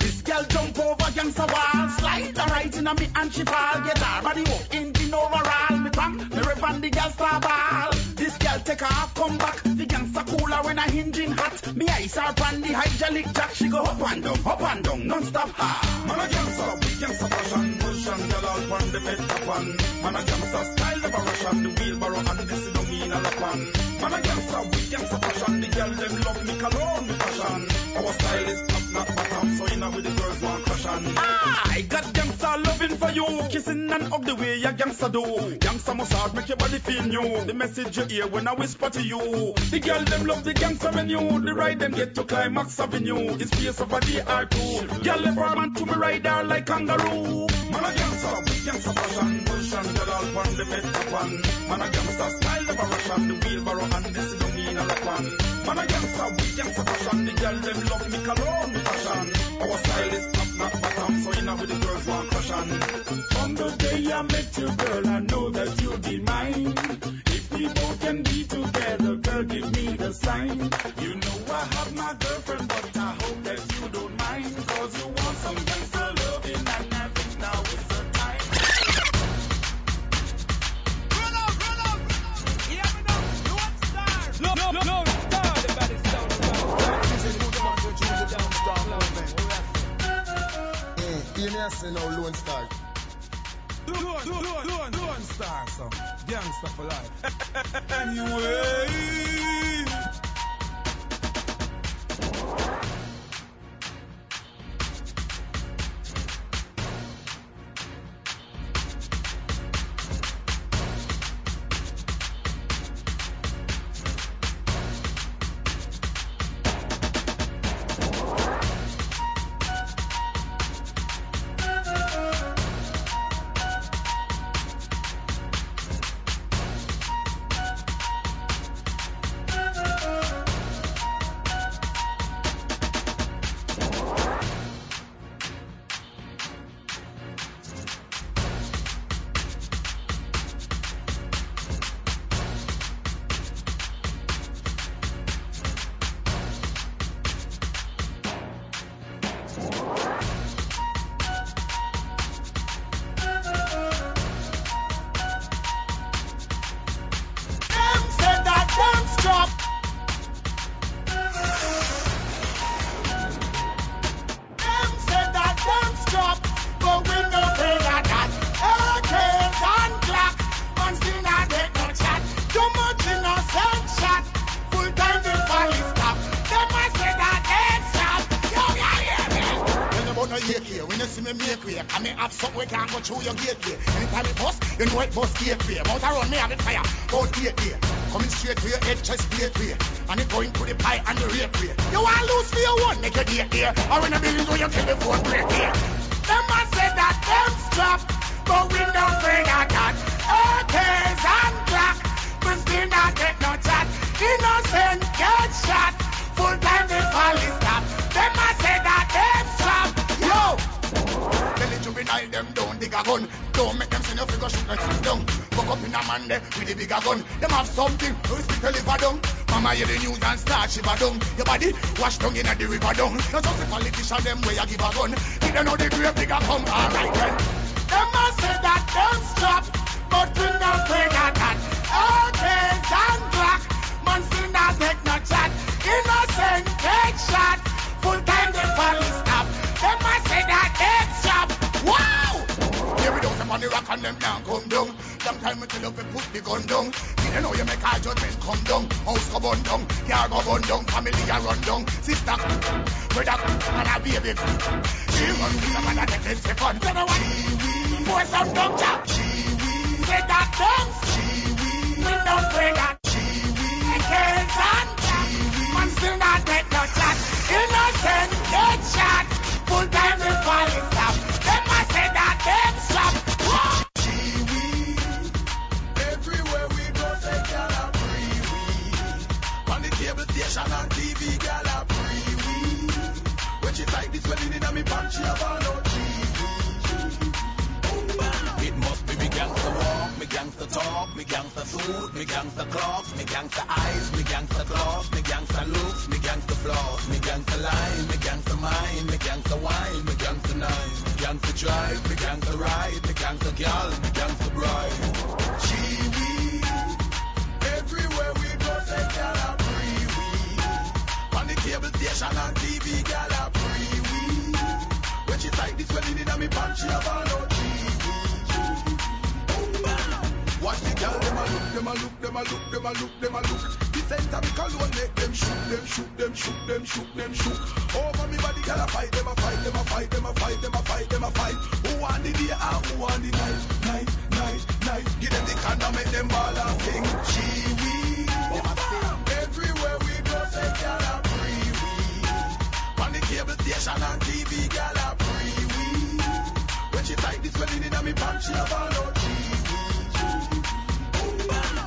This girl jump over gangster wall, slide her right in me and she fall, get her body up in the overall. Me bang, me rip on the girl star ball. This girl take her off, come back. The gangster cooler when I engine hot. Me her on the hydraulic jack. She go up and down, up and down, non-stop. Ha. Man a gangster, we gangster fashion, motion, girl all on the bed top one. Man a gangster style never rush the wheelbarrow and this don't mean a lap on. Man a gangster, we gangster fashion, the girl them love me cologne me fashion. Our style is top not bottom, so you know with the girls want crush on. Ah! I got gangster loving for you, kissing and hug the way a gangster do. Gangster must hard make your body feel new. The message you hear when I whisper to you. The girl them love the gangster when you the ride them get to climax avenue. It's face of a DR2. Girl ever man to me ride her like kangaroo. Man a gangster, we gangster fashion, motion, girl all on the bed top one. Man a gangster style never rush on the wheelbarrow and this don't mean a lap one. Man a gangster, we gangster fashion, the girl them love me cologne fashion. Our style is top not bottom, so you know with the girls want crush on. From the day I met you, girl, I know that you'll be mine. If we both can be together, girl, give me the sign. You know I have my girlfriend, but say now, Lone Star. Lone, Lone, Lone, Lone Star, so gangster for life. anyway. Them way I give a gun. Tight this me pants, she a ball out Watch the girl, them a look, them a look, them a look, them a look, them a look. The center me cologne make them shoot, them shoot, them shoot, them shoot, them shoot. Over me body, girl a fight, them a fight, them a fight, them a fight, them a fight, them a fight. Who want the day and who want the night, night, night, night. Give them the condom, make them ball and sing. She we, everywhere we go, say girl a free we. On the cable station and TV, girl a free she tight this wedding inna me pants, she a ball out.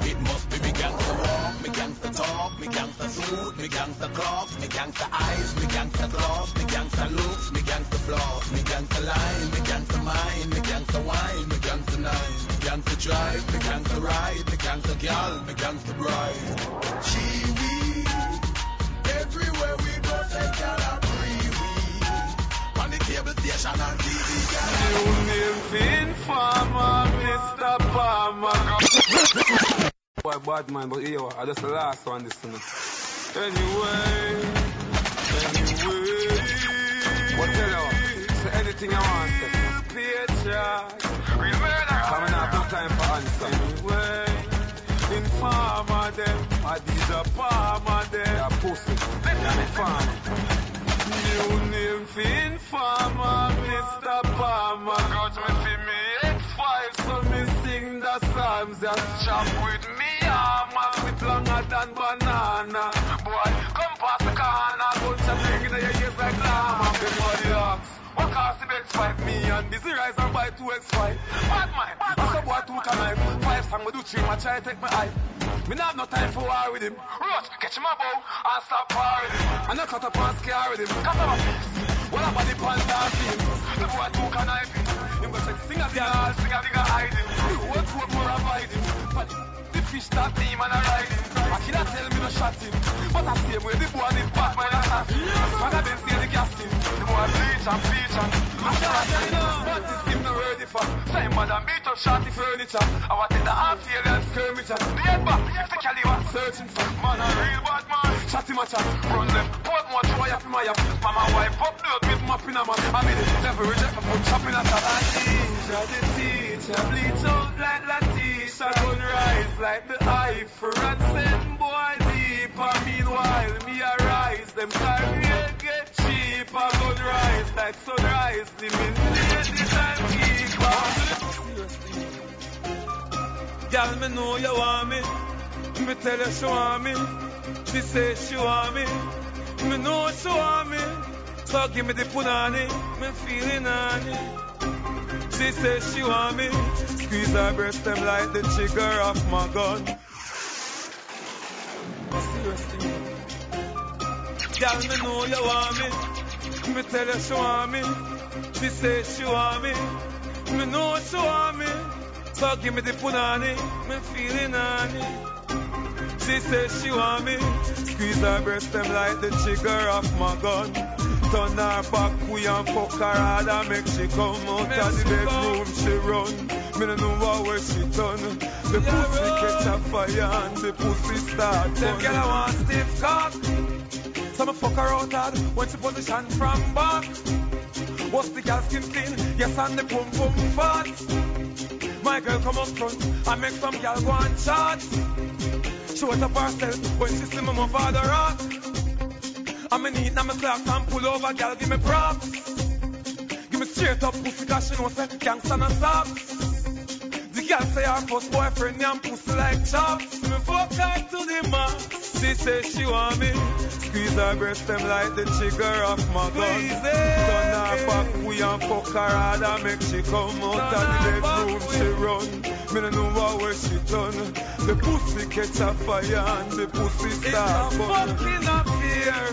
It must be me gangsta walk, me gangsta talk, me gangsta suit, me gangsta clocks, me gangsta eyes, me gangsta gloss, me gangsta looks, me gangsta floss, me gangsta line, me gangsta mind, me gangsta wine, me gangsta nine, me gangsta drive, me gangsta ride, me gangsta gal, me gangsta bride. She we, everywhere we go, say On the cable station and TV, Finn Farmer, Mr. Farmer. Boy, bad man, but yo, I just the last one this. Anyway, anyway. What tell you? Say anything I want, murder. Coming up, no time for answer. Anyway, informer them. I did a farmer them. Yeah, pussy. Yeah, farmer. New name for informer, Mr. Me me X5, so me sing the psalms. Chop with me longer than banana. Boy, come past the corner, of thing in your ears like llama. Everybody asks, what cost the X5? Me and Busy Rise and buy two X5. Bad man, what's up, boy, two can I? Five song, we do three, my try take my eye. Me not have no time for war with him. Roach, catch him a bow and stop war with him. And I cut up and scare with him. Cut up a piece. I'm on the pants and. The boy too can knife him. Go say, sing a girl, sing a bigger hide him. What food more avoid him. The fish that team and I ride him. I tell me no shot him. But I him where the boy back my assassin. Man, I been see the him. The boy bleach and bleach and I tell you now. Him no ready for. Same man and beat up shorty furniture. I want the half alien skirmisher. The head back, the caliber searching for. Man, a real bad man. Chatty matcha, run them. Put more try up in my yap. Mama wipe up dirt with map in a man. I mean never reject my foot chopping at a teacher, the teacher. Bleach out like Latisha. Gun rise like the eye for a send boy deeper. Meanwhile, me arise. Them career get cheaper. Gun rise like sunrise. The minute let the time keep on. Girl, me know you want me. Me tell her she want me. She say she want me. Me know she want me. So give me the punani. Me feeling on. She say she want me. Squeeze her breast them like the trigger of my gun. Seriously. Girl, me know you want me. Me tell her she want me. She say she want me. Me know she want me. So give me the punani. Me feeling on it. She says she want me. Squeeze her breast them like the trigger of my gun. Turn her back, we and fuck her hard and make she come out of the bedroom. She run. Me no know what where she done. The pussy catch a fire and the pussy start. Them girl I want stiff cock. So me fuck her out hard when she position from back. What's the girl skin clean? Yes, and the pum pum fat. My girl come up front and make some girl go and chat. She was up herself when she see me move father rock. I'm in need, now me clock and pull over, girl, give me props. Give me straight up pussy, cause she know say gangsta no stop. The girl say her first boyfriend, yam pussy like chops. Me fuck her to the max. She say she want me. Squeeze her breast them like the trigger of my gun. Turn her back, we and fuck her hard and make she come out of the bedroom, she run. Me no know what where she done. The pussy catch a fire and the pussy start burn. It's a fucking affair,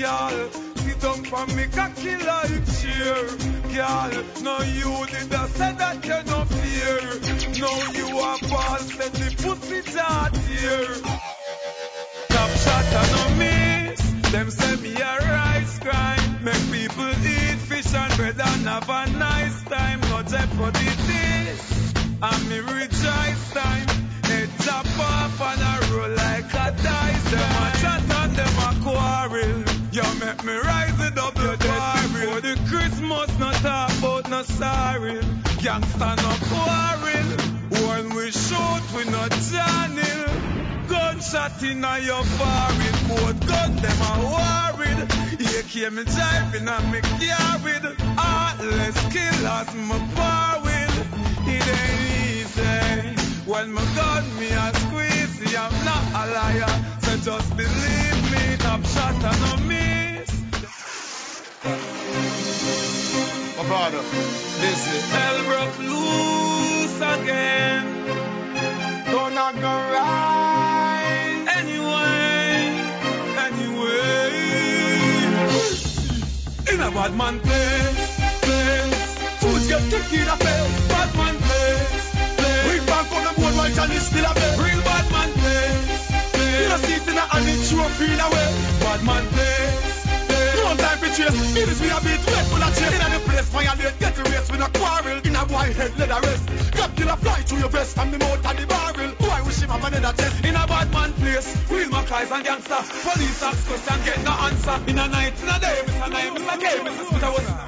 girl. Sit down for me cocky like chair, girl. No, you did a say that you no fear. No, you are false, said the pussy dart here. Them say me a rice grind. Make people eat fish and bread and have a nice time. No jeopardy this. And me rejoice time. Head chop off and I roll like a dice. Them a chat and them a quarrel. You make me rise it up the quarrel. For the Christmas, not about no sorry. Gangsta no quarrel. When we shoot, we not channel. Gunshot in a your forehead. Both gun them a worried. AK me driving and me carried. Heartless killers me par with. It ain't easy. When my gun me a squeeze, I'm not a liar. So just believe me, top shot and no miss. My brother, listen. Hell broke loose again. Don't not go In a bad man place, place. Fools get kicked in a face. Bad man place. We back on the board while Johnny still a bed. Real bad man place. You know see it in a hand, it trophy in a way. Bad man place. It is we a beat wet full of chase. In a place violate, get the race with a quarrel. In a white head leather rest. Grab killer fly through your vest and the mouth of the barrel. Why wish him have another test? In a bad man place, real Mackays and gangster. Police ask question, get no answer. In a night, in a day, Mr. Night, Mr. K, Mr. Smith, I was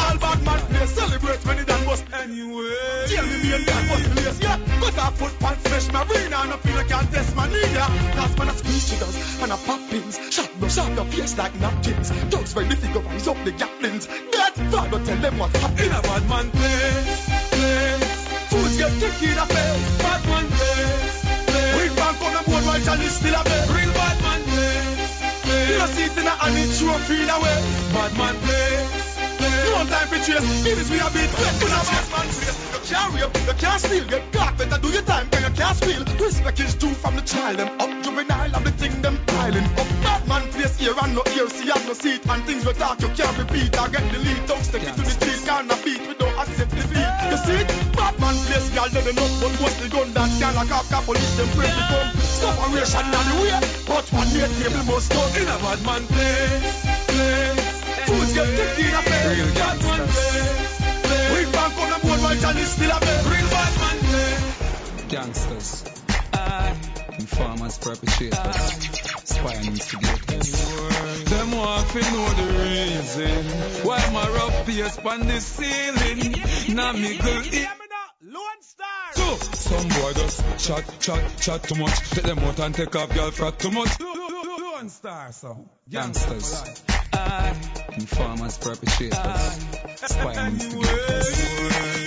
all bad man place, celebrate when it done bust. Anyway, tell me me and that was place, yeah. Got a foot pants fresh marina and I feel like I test my knee, yeah. Last man a squeeze jiggers and a pop pins. Shot no shot your face like napkins. Dogs ready to go rise up the gatlings. That father tell them what's happening. In a bad man place, place. Fools get kicked in the eh? face. Bad man place, place. We bank on the board while Johnny still a bed. Real bad man place, place. You know see it in a hand, it trophy in a way. Bad man place. No time for chase. It is we a beat wet in a bad man place. You can't rape, you can't steal, get caught. Better do your time, cause you can't squeal. Respect is due from the child, them up juvenile and the thing them piling up. Man place here and no ear, see have no seat. And things we talk, you can't repeat. I get the lead, don't step it to the teeth, can't beat, we don't accept defeat. You see it? Bad man place, y'all dead enough, but what's the gun that can't like half car police, them break the gun. Separation on the way, but one day table must go. In a bad man place, place. Fools get kicked in a face. Real bad man place, place. We bank on the board while Johnny still a bed. Real bad man place. Gangsters. Informers, perpetrators, spy and instigators. Them to know the reason why my rough face on the ceiling. Now me go eat. So, some boy just chat, chat, chat too much. Take them out and take off girl frat too much. Lone Star, so. Gangsters. Informers, perpetrators, spying.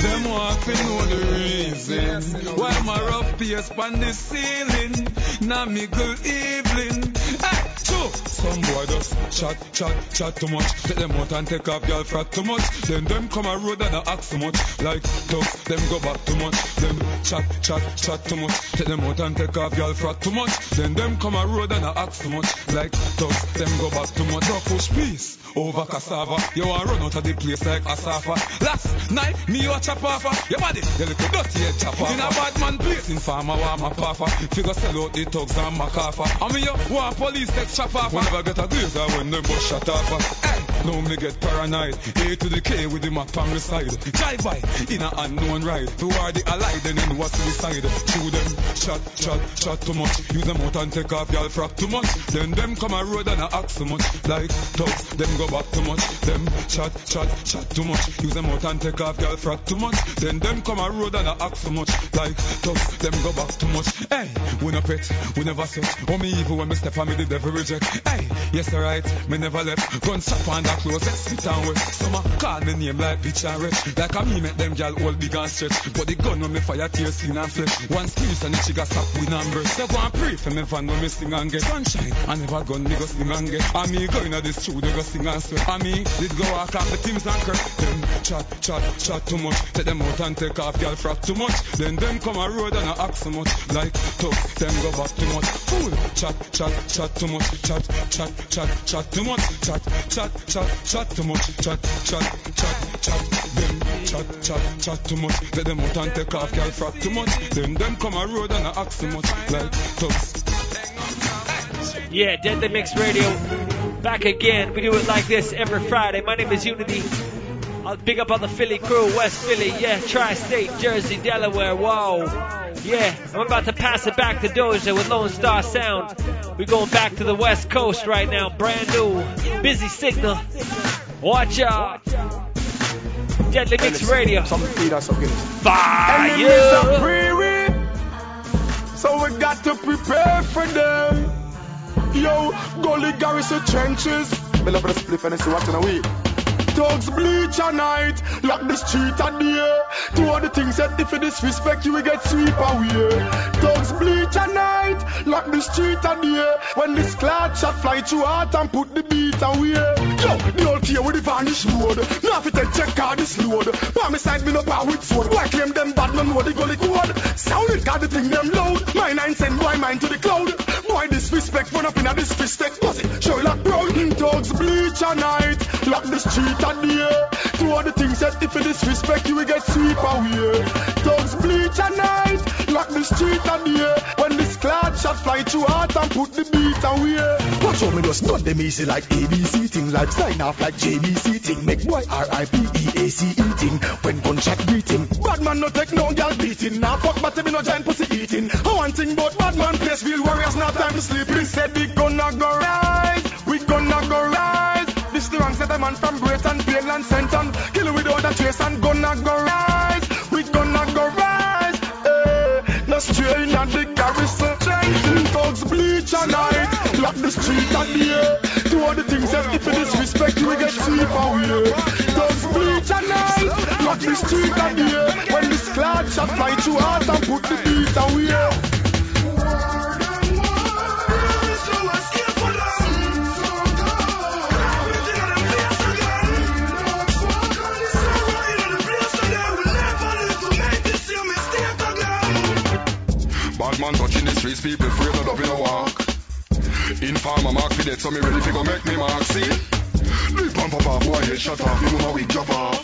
Them know the reason why my rough pace on the ceiling. Now me good evening. Hey, so some boy just chat, chat, chat too much. Take them out and take off girl frat too much. Then them come a road and I ask too much. Like thugs, them go back too much. Them chat, chat, chat too much. Take them out and take off girl frat too much. Then them come a road and I ask too much. Like thugs, them go back too much. No push peace over cassava. You want run out of the place like Asafa. Last night, me you a chop off. Ah. Your body, you look dirty head chop off. In a ah. bad man place, in farmer want my puffer. Figure sell out the thugs and my coffer. Ah. I mean you want police take chop off. Whenever get a glazer when them bust shut off. Hey, now me get paranoid. A to the K with the map on the side. Drive by in a unknown ride. Toward the allied, then in what's suicide. Shoot them, chat, chat, chat too much. Use them out and take off y'all frack too much. Then them come a road and I ask too much. Like thugs, them go back too much. Them chat, chat, chat too much. Use them out and take off y'all frack too much. Then them come a road and I ask too much. Like thugs, them go back too much. Hey, we no pet, we never set. Oh me evil when me step on me the devil reject. Hey, yes alright, me never left. Gun shop on that close, let's sit and wait. Some call me name like bitch and rich. Like a me make them gal hold big and stretch. But the gun when me fire tear skin and flesh. One squeeze and the trigger stop with number. So go and pray for me van when me sing and get sunshine. I never gun me go sing and get. And me go inna the studio go sing and sweat. And me did go walk off the teams and curse. Them chat, chat, chat too much. Take them out and take off gal frack too much. Then them come a road and I ask so much. Like talk, them go back too much. Fool, chat, chat, chat too much. Chat, chat, chat, chat too much. Chat, chat, chat, chat too much. Chat, chat, chat, chat. Them chat, chat, chat too much. Let them out and take off gal frack too much. Then them come a road and I so much. Like. Yeah, Deadly Mix Radio back again. We do it like this every Friday. My name is Uni-T. I'll big up on the Philly crew, West Philly, yeah, Tri-State, Jersey, Delaware, whoa. Yeah, I'm about to pass it back to Doja with Lone Star Sound. We're going back to the West Coast right now, brand new, busy signal. Watch out. Deadly Mix Radio. Fire! Enemies are weary, so we got to prepare for them. Yo, Gully Garrison trenches. Me love the split and see watching a week. Thugs bleach at night, lock the street at day. All the things that if you disrespect you will get sweep away. Thugs bleach at night, lock the street at day. When this cloud shot fly through heart and put the beat away. Yo, the old here with the vanish road. Now if it check out this load. Side me no power with sword. Why claim them bad no know the gully code? Sound it got the thing them loud. My nine send boy mine to the cloud. Boy disrespect run up in a disrespect. Show like proud. Thugs bleach at night, lock the street at day. Do all the things that if you disrespect you will get sweep away. Thugs bleach at night, lock the street at day. When this cloud shot fly through heart and put the beat away. Watch out, me just not them easy like ABC thing, like sign off like JBC thing. Make boy R-I-P-E-A-C-E thing. When gunshot beating, Bad man no take no girl beating. Now fuck but me no giant pussy eating. I want thing but bad man place real warriors not time to sleep. We said we gonna go right, we gonna go the man from Britain, Pale and Senton. Kill without a trace and gonna go rise, we gonna go rise. Eh, no strain at the garrison. Trenton thugs bleach at night, lock the street at day. Do all the things that if you disrespect you will get sweep away. Thugs bleach at night, lock the street at day. When this cloud shot fly through heart and put the beat away. Man touching the streets, people afraid up in a walk. Informer mark for dead, so me ready to go make me mark. See? The pump up off, boy, head shut off, know my wig drop off.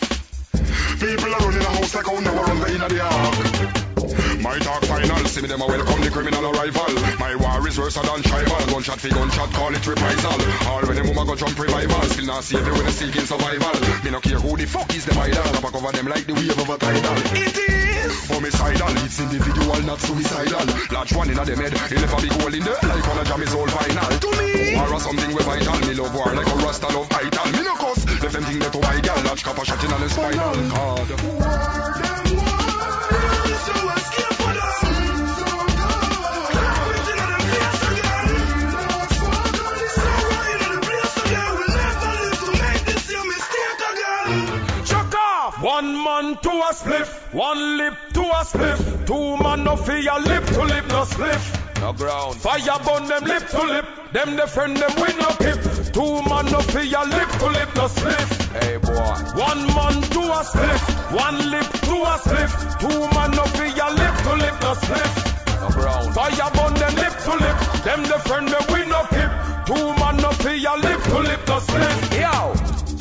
People are running a house like how never run the inner the ark. My dark final, see me them a welcome the criminal arrival. My war is worse than tribal. Gunshot for gunshot, call it reprisal. All when them woman go jump revival, still not you when they seeking survival. Me no care who the fuck is the idol. I back over them like the wave of a tidal. It is homicidal, it's individual, not suicidal. Large one in a them head, he'll never be goal in there. Like one of jam is all final. To me, war or something we vital. Me love war like a rasta love idol. Me no cuss, left them think that to my girl. Large copper shot in on the spinal cord. man to a spliff, one lip to a spliff. Two man no fear lip to lip no spliff. No ground. Fire burn them lip to lip. Them the friend them win no kip. Two man no fear lip to lip no spliff. Hey boy. One man to a spliff, one lip to a spliff. Two man no fear lip to lip no spliff. No ground. Fire burn them lip to lip. Them the friend them win no kip. Two man no fear lip to lip no spliff. Yo,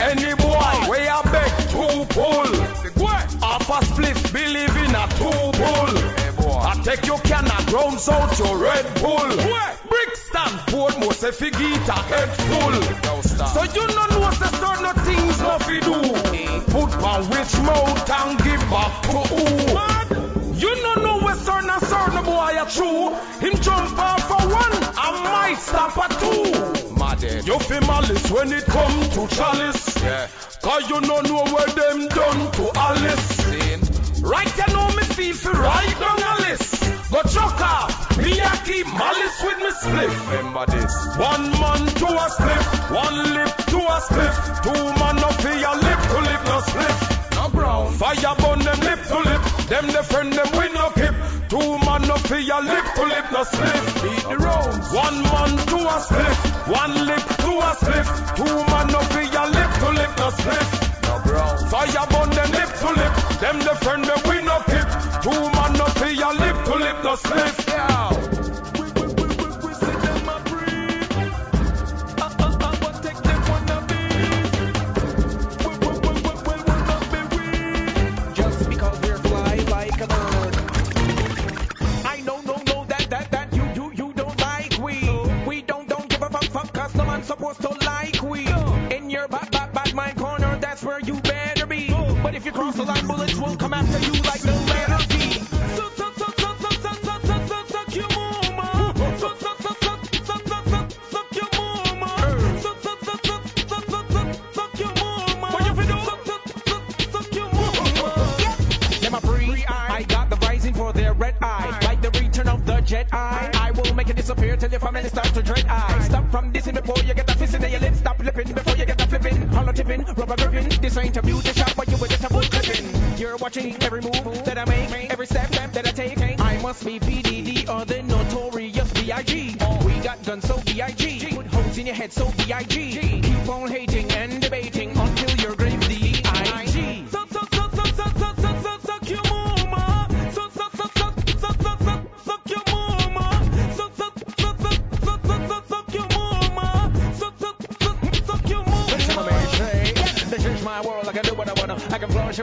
any boy way I beg two pull. A believe in a two bull. I take your can of grounds out your Red Bull. Brixton, Portmore, get a head full. So you no know say certain things no fi do. Put on which mouth and give back to who. You no know where certain certain boy a true. Him jump off for one, I might stop at two. Mad head. You fi malice when it come to chalice. Yeah. Cause you no know where them done to Alice. Right you know me feel fi right down a list. Go chuck off, me a keep malice with me spliff. Remember this. One man to a spliff, one lip to a spliff. Two man no fear lip to lip no spliff. No ground. Fire burn them lip to lip, them the friend them win no kip. Two man no fear lip to lip no spliff. Beat the rounds. One man to a spliff, one lip to a spliff. Two man no fear lip to lip no spliff. No ground. Fire burn them lip to lip, them the friend But if you cross the line, bullets will come after you like the letter jet eye. I will make it disappear till your family starts to dread eye. Stop from dissing before you get the fist in your lips. Stop flipping before you get the flipping. Hollow tipping, rubber gripping. This ain't a beauty shop, but you were just a bull clipping. You're watching every move that I make, every step that I take. I must be PDD or the notorious B.I.G. We got guns so B.I.G. Put holes in your head so B.I.G. Keep on hating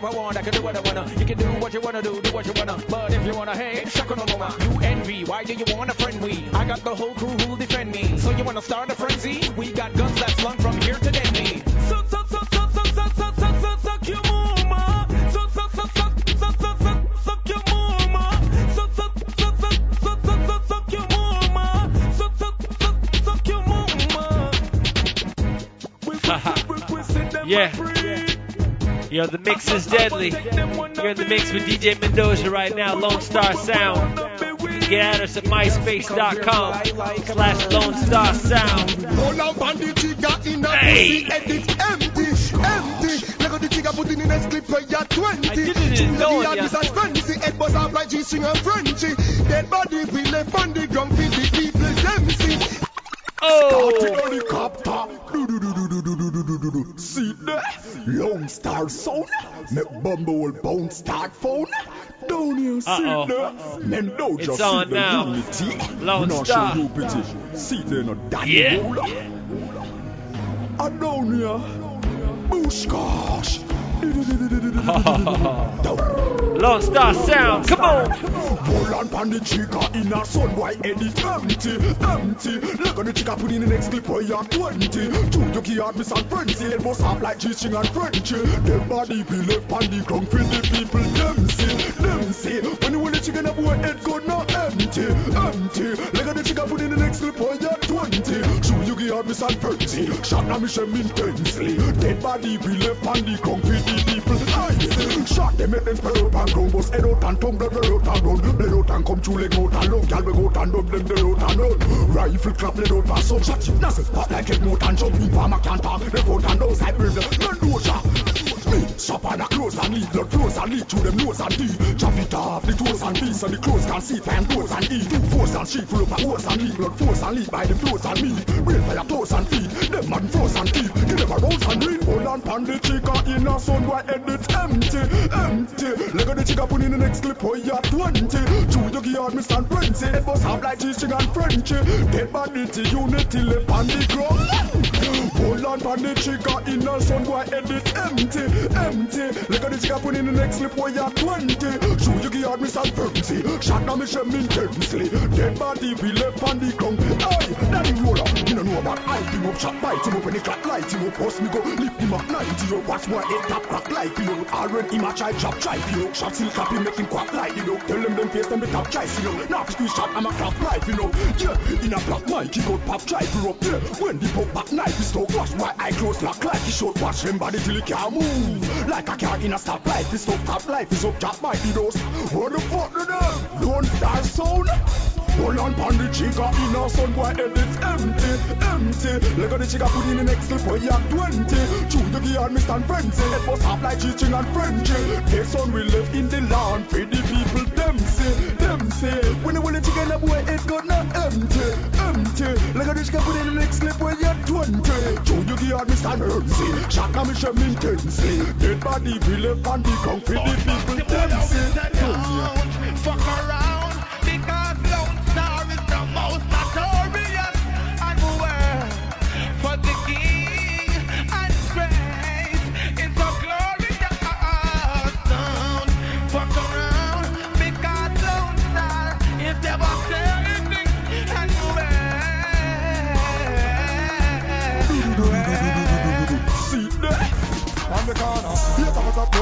I want. I can do what I wanna. You can do what you wanna do, do what you wanna. But if you wanna hate, suck on mama. You envy. Why do you wanna friend we? I got the whole crew who'll defend me. So you wanna start a frenzy? Yo, the mix is deadly. You're in the mix with DJ Mendoja right now, Lone Star Sound. Get at us at myspace.com slash Lone Star Sound. Hold on, the trigger in a Hey. edit empty, empty. Look at the trigger put in the next clip where you're 20. I didn't know it, yeah. this is frenzy. Head buzz off like G-string and Frenchy. Dead body we left on the ground for the people them see. Oh do See that? Lone Star Zone. Me Bumble Bone Start Phone. Down here, see that? Men don't just see the unity. Lone Star. Show you British. See they not that ruler. I down here. Boosh gosh. Lone Star Sound, come on. On pan the chica in empty, empty. Look the chica put in the next clip you're 20. Two soft like and body be left on the ground for the people, them see, them see. When you want the chicken up where good now empty, empty. Look the chica put in the next clip you're 20. Two shot me shem intensely. Dead body be left on the ground for the. Shot them make them spread out and ground, bust head out and tongue, blood, out and run. Blood out and come through leg out and gal we go out and dub them, they out and run. Rifle clap, blood out pass up, shot it, nothing spot like it, moat and jump. Farmer can't talk, they out and them, none do shot. Me, shop on a close and lead, blood flows and lead to them nose and teeth. Chop it off, the toes and beats, so the clothes can see, find doors and eat. Two force and sheep full of holes and lead, blood flows and lead by the flows and me. Brain fire toes and feet, them man froze and teeth. You never rose and read, hold on, pan the chica in a sun, why head it's empty, empty. Leg of the chica put in the next clip, oh yeah, 20. Chew your yard, Miss and Frenzy. It was half like teaching and Frenchy. Dead to unity, left on the ground. Hold on, pan the chica in a sun, why head it's empty, empty. Of the chica put in the next clip, oh yeah, 20. Chew your yard, Miss and Frenzy. Shot down me shem intensely. Dead body we left on the ground. Hey, Daddy Rolo, you don't know about I him up, shot bite him up when he clap light him up, post me go lift him up 90 yo. Watch boy head tap crack like you know. Already him a try chop try you know. Shot still clap him make him quack like you know. Tell them them face them the top choice you know. Now squeeze shot I'm a clap life you know. Yeah, in a black mic he go pop try you up there. When the pop back knife he stole watch my eye close lock like he short watch him body till he can't move. Like a car in a stop life he stop top life is up chop mighty dose. What the fuck did them? Don't star sound. Hold on, pan the chica in a sun boy head it's empty, empty. Look at the chica put in the next clip for ya 20. Chew the gear and Mr. Frenzy. It was half like teaching and Frenchy. This son we live in the land for the people them say, say. When the willing chicken a boy it got not empty, empty. Look at the chica put in the next clip for ya 20. Chew the gear and Mr. Frenzy. Shaka me shem intensely. Dead body we on the ground for the people say. Fuck around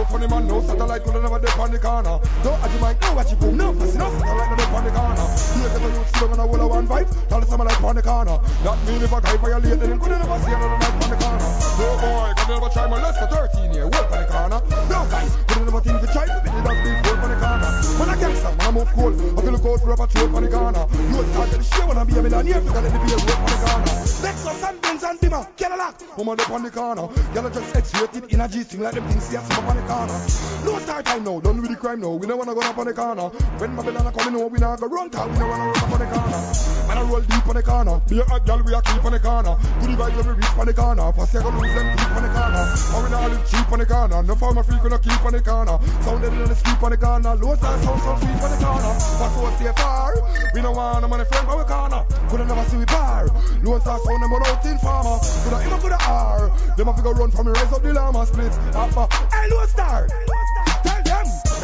no funny man, no satellite could never dip on the corner. Don't add your mic, no watch you boom, no fussy, no satellite no dip on the corner. Here get a youth still on a wall of one vibe, tell us I'm like on the corner. That mean if a guy violate, then could never see another night on the corner. No boy, could never try my less for 13 year, work on the corner. No guys, could never think to try to be the dog big work on the corner. Man a gangster, man a move cool, I feel look out for a patrol on the corner. You start to the shit when I be a millionaire, figure let the beer work on the corner. Lexus and Benz and Dimmer, Cadillac, woman up on the corner. Y'all just X-rated in a G-string like them things see us up on the corner. No start time now, done with the crime now. We don't wanna go up on the corner. When Babylon a coming over, we not go run town. We don't wanna run up on the corner. Man a roll deep on the corner. Be a hot girl, we a keep on the corner. Goodie vibes when we reach on the corner. I go lose them keep on the corner. Or we not live cheap on the corner. No farmer freak gonna keep on the corner. Sound dead in the sleep on the corner. Lone Star sound so sweet on the corner. Fast so stay far. We don't want no money friend on the corner. Coulda never see we bar. Lone Star sound them on out in farmer. Coulda a coulda R. Them a figure run from me rise up the llama split. Upper. Uh, hey, low star. Tell them.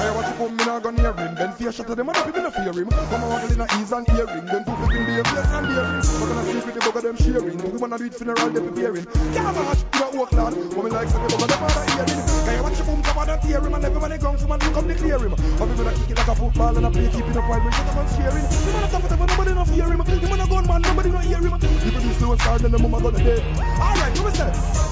Hey, what you come me not gonna hear him. Then fear shut to them, other people no fear him. Come on, in a ease and hearing. Them two flipping be a face and hearing. But gonna see with the bug of them sharing. We wanna do it funeral, they preparing. Can't you know, work lad. Woman like sucking bug of them other hearing. Hey, watch you boom, come on and tear him. And everyone in ground, someone come to clear him. But we gonna kick it like a football and a play, keeping up while we shut up and sharing. You wanna top it up, nobody no fear him. You wanna gun man, nobody no hear him. People be slow start, then the mama gonna dead. Alright, you.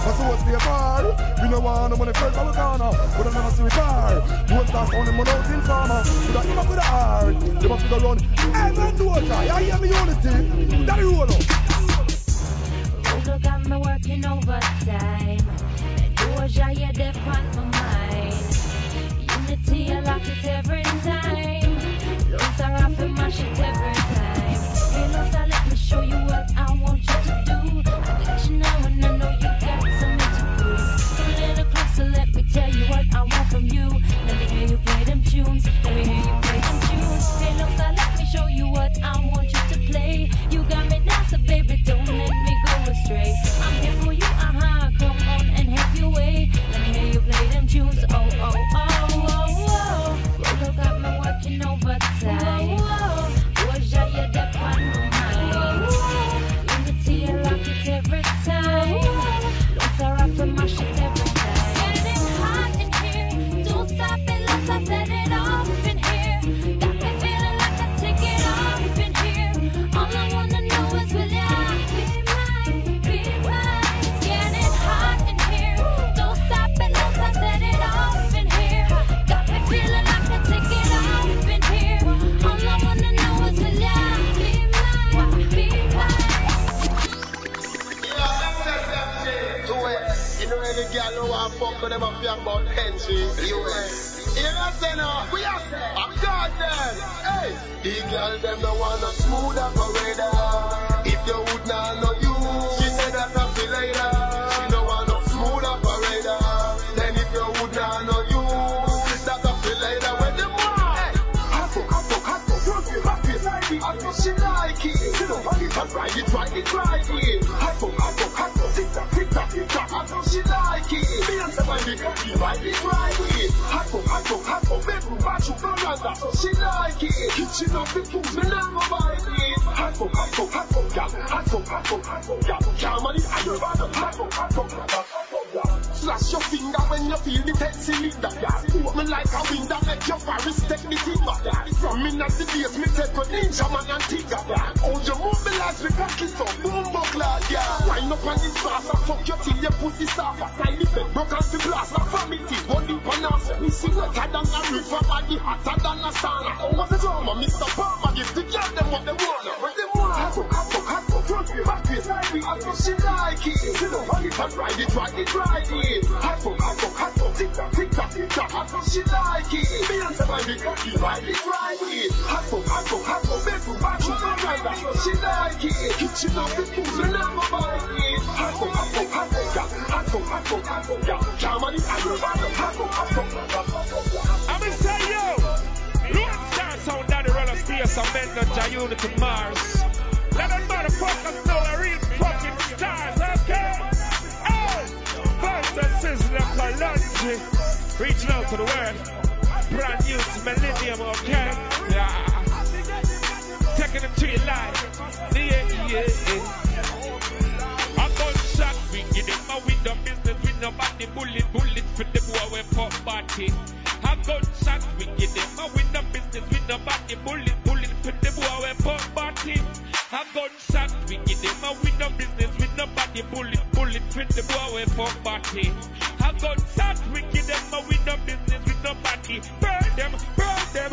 But so what's the far? We no want no money first, our corner. But uh, I never see we car. Don't start sounding money out in farmer. With a him up with a must go run. Hey man, do a try. I hear me Uni-T. Daddy roll up. Got me working overtime. Doja, yeah, they on my mind. Uni-T, I lock it every time. Are off and mash it every time. Hey, let me show you what I want you to do. I you and I know you tell you what I want from you. Let me hear you play them tunes. Let me hear you play them tunes. Hey, Loads, let me show you what I want you to play. You got me now, so baby, don't let me go astray. I'm here for you, uh-huh. Come on and have your way. Let me hear you play them tunes. Oh, oh, oh, oh, oh. Rolo got me working overtime. Ride it, ride it. Hot fuck, hot fuck, hot fuck, bedroom, bathroom, veranda. So she like it. Kitchen up the food, me now go buy it. Hot fuck, hot fuck, hot fuck, gal. Hot fuck, hot fuck, hot fuck, gal. Jam on it, the hot fuck, hot fuck, hot fuck, Slash your finger when you feel the gal. Put me like a window, make your Paris take me timber. From in at the base, me take a ninja man and tigger. Hold your mobilize me pocket so boom buckler, gal. Wind up on this sauce, I fuck your till your pussy. I tie the bed, broke off the I vomit it. One on us, me see wetter than a river, body hotter than a sauna. Oh, what's the drama, Mr. Palmer? Give the girl them what they want, what they want. Fuck, hot fuck, front me, back face, side me. I know she like it. She don't want it, and ride it, ride it, ride it. Hot fuck, hot fuck, hot fuck, tick tock, tick tock, tick tock. I know she like it. Me and the ride it, ride it, ride it, ride it. Hot fuck, hot fuck, hot fuck, bedroom, bathroom, veranda. I know she like it. Kitchen up the food, me never buy it. Hot fuck, hot fuck, hot fuck, gal. Hot fuck, hot fuck, hot fuck, gal. Jam on it, I know about the hot fuck, hot fuck, hot fuck, hot fuck, gal. I'm gonna tell you, Lone Star sound down the roller space and Jayuna to Mars. Let them motherfuckers know the real fucking stars, okay? Oh, hey! Versus Sizzla Kalonji. Reaching out to the world. Brand new to Millennium, okay? Yeah. Taking them to your life. Yeah, yeah, yeah. A gunshot, we give them a window business with nobody bullet, bullet for the boy we pop body. A gunshot, we give them a window business with nobody bullet, bullet for the boy we pop body. A gunshot, we give them a window business with nobody bullet, bullet for the boy we pop body. A gunshot, we give them a window business with nobody. Burn them, burn them.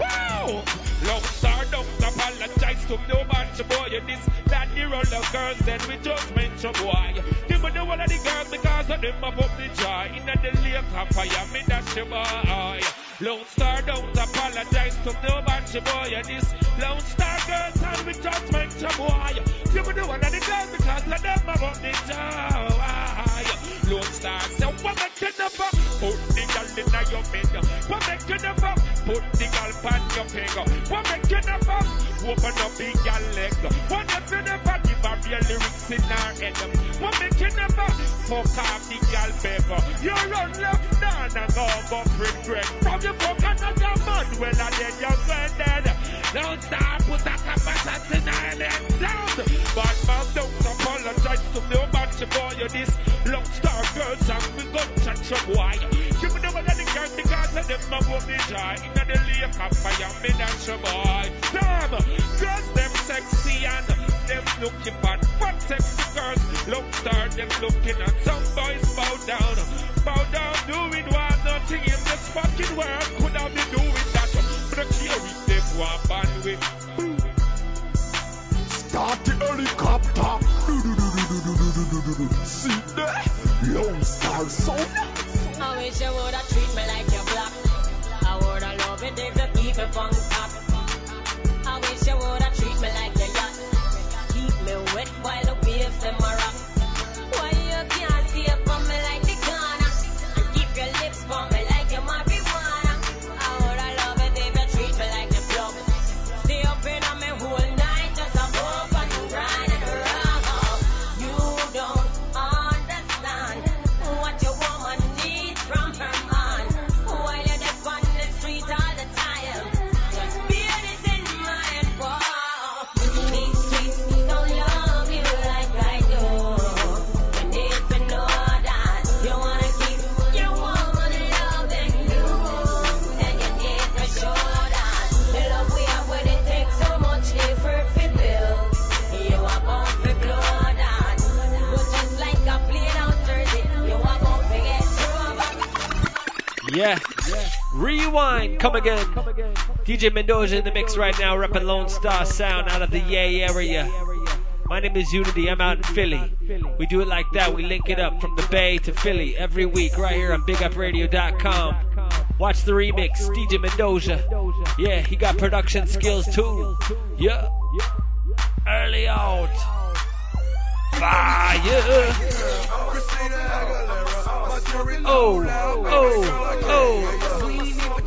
Wow! Long star, don't apologize to no nobody, boy. You this, that, the roller girls, then we just mention boy. Give me the one of the girls because of them above the joy. In the lake of fire, me that's your boy. Lone Star, don't apologize to nobody, boy. You this, Lone Star girls, and we just mention boy. Give me the one of the girls because of them above the joy. Lone Star, so what make you never put the girl in your bed? What make you never put the girl on your finger? What make you never open up big girl leg? What if you never give her real lyrics in her head? What make you never fuck off the girl baby? You run left down and go go regret. From your fuck another man, well I then you're dead. Don't start put a capacity in her head down. But man, don't apologize to nobody boy. You this long star girl song we got touch your boy. Give me the one the girls because of them my the joy. In the lake of fire, me dance your boy. Damn, girls them sexy and them looking bad. Fat sexy girls, long star them looking at some boys bow down. Bow down, doing what nothing in this fucking world could have been doing that. But I carry them one band with. Start the helicopter. See there? Lone Star sound. I wish you woulda treat me like your black. I woulda love it if you keep me from top. I wish you woulda treat me like your yacht. Keep me wet while the waves them a Rewind, come again. DJ Mendoja in the mix right now, repping Lone Star Sound out of the Yay area. My name is Uni-T. I'm out in Philly. We do it like that. We link it up from the Bay to Philly every week right here on BigUpRadio.com. Watch the remix, DJ Mendoja. Yeah, he got production skills too. Yeah. Early out. Fire. Oh, oh, oh.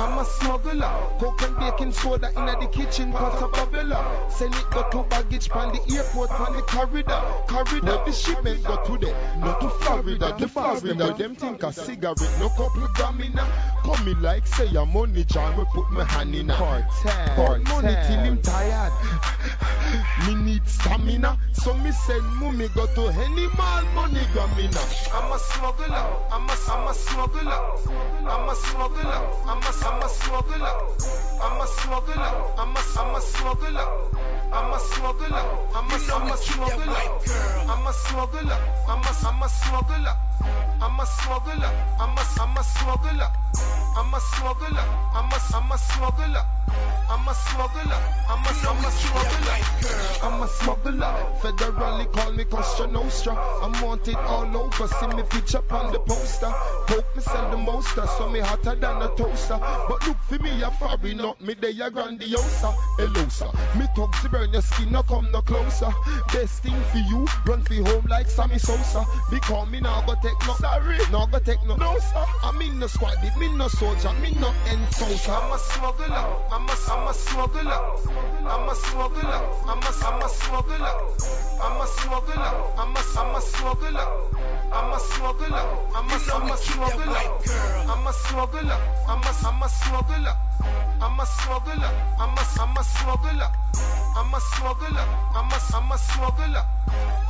I'm a smuggler, coke and baking soda in the kitchen, pot a bubbler. Send it go to baggage pan the airport, pan the corridor, corridor. Where the shipment go today, not to Florida, the Florida. Them think a cigarette, no couple gram in a. Come in like say a money jar, we put my hand in a. Pour money till him tired. me need stamina, so me send mummy go to any man money gamina. I'm a smuggler, I'm a, I'm a smuggler, I'm a smuggler, I'm a, I'm a smuggler, I'm a smuggler, I'm a, I'm a smuggler, I'm a smuggler, I'm a, I'm a smuggler, I'm a smuggler, I'm a, I'm a smuggler. I'm a smuggler, I'm a, I'm a smuggler, I'm a smuggler, I'm a, I'm a smuggler, I'm a smuggler, I'm a, I'm a smuggler, I'm a smuggler. Federally call me Costa Nostra. I'm wanted all over, see me picture on the poster. Hope me sell the monster, so me hotter than a toaster. But look for me, a foreign, not me, they a grandiosa. Hello, sir. Me thugs to burn your skin, no come no closer. Best thing for you, run for home like Sammy Sosa. Because me now go take no, sorry, now go take no, no, sir. I'm in the squad, me no soldier, me no enforcer. I'm a smuggler, I'm a, I'm a smuggler. I'm a smuggler, I'm a, I'm a smuggler. I'm a smuggler, I'm a, I'm a smuggler. I'm a smuggler, I'm a, I'm a smuggler. I'm a smuggler, I'm a, I'm a smuggler. I'm a smuggler, I'm a, I'm a smuggler. I'm a smuggler, I'm a, I'm a smuggler.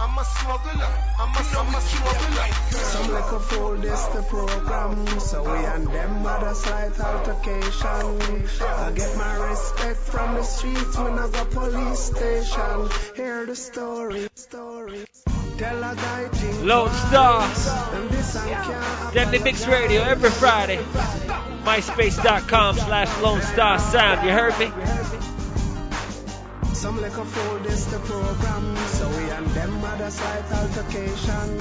I'm a smuggler, I'm a, I'm a smuggler. Some a fool, this program. So we and them had a slight altercation. I get my respect from the streets when I go police station. Hear the story, story. Lone Star. And this I Deadly Mix Radio every Friday. MySpace.com slash Lone Star Sound. You heard me? Some like a fool, this the program. We and them a slight altercation.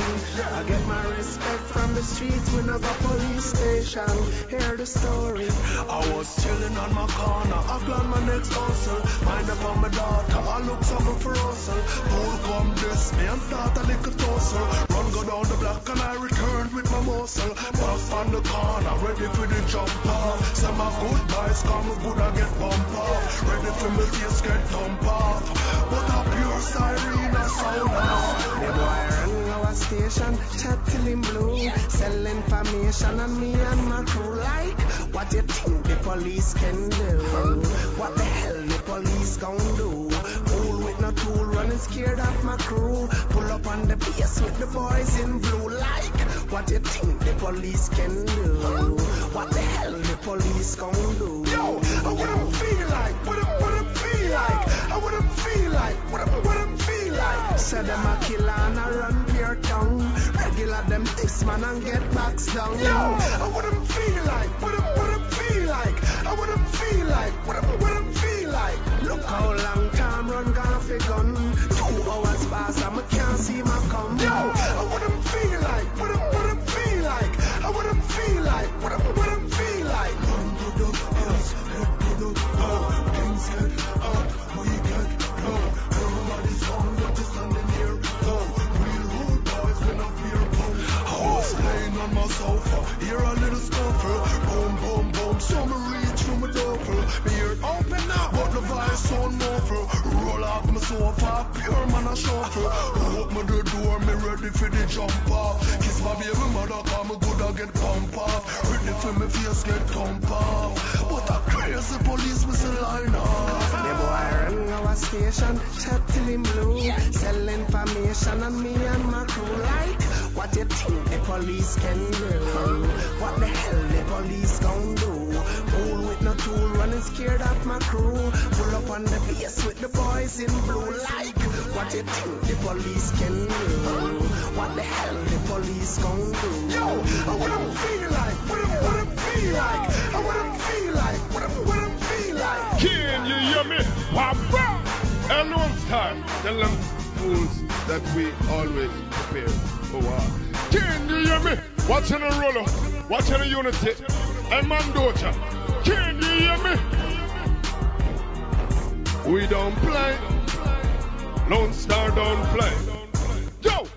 I get my respect from the streets I go police station. Hear the story. I was chilling on my corner, I plan my next hustle. Mind upon my daughter, I look something for hustle. Who'll come this me and start a little tussle. Run go down the block and I return with my muscle. Pass on the corner, ready for the jump off. Say my good boys come good, I get bump off. Ready for me face get thump off. But a pure siren a sound. The boy run our station, chat till him blue. Sell information on me and my crew. Like, what you think the police can do? What the hell the police gon' do? Fool with no tool, running scared of my crew. Pull up on the base with the boys in blue. Like, what you think the police can do? What the hell the police gon' do? Yo, I them feel like, what them, what them feel like, I them feel like, what them, what them feel like. Say them a killer and a run pure tongue. Regular them this man and get backs down. Yo, I what them feel like, what them, what them feel like, I what them feel like, what them, what them feel like. Look how long time run gone for gun. On my sofa, hear a little scuffle. Boom, boom, boom, so Me ear open up, but the vice on muffle. Roll off my sofa, pure man a shuffle. Open the door, me ready for the jump off. Kiss my baby mother, come me good I get pump off. Ready for me face get thump off. But a crazy police whistle line off. The boy run our station, chat blue. Sell information on me and my crew. Like, What you think the police can do? What the hell the police gon' do? Tool, running scared of my crew. Pull up on the place with the boys in blue. Like what you think the police can do? What the hell the police gon' do? Yo, uh, I wanna feel like, what I wanna feel like, uh, I wanna feel like, what I wanna feel like. Can you hear me? Wow, wow. Everyone's time. Tell them fools that we always prepare for war. Can you hear me? Watching the roller, watching the Uni-T, and man daughter. Can you hear me? We don't play. Lone Star don't play. Yo!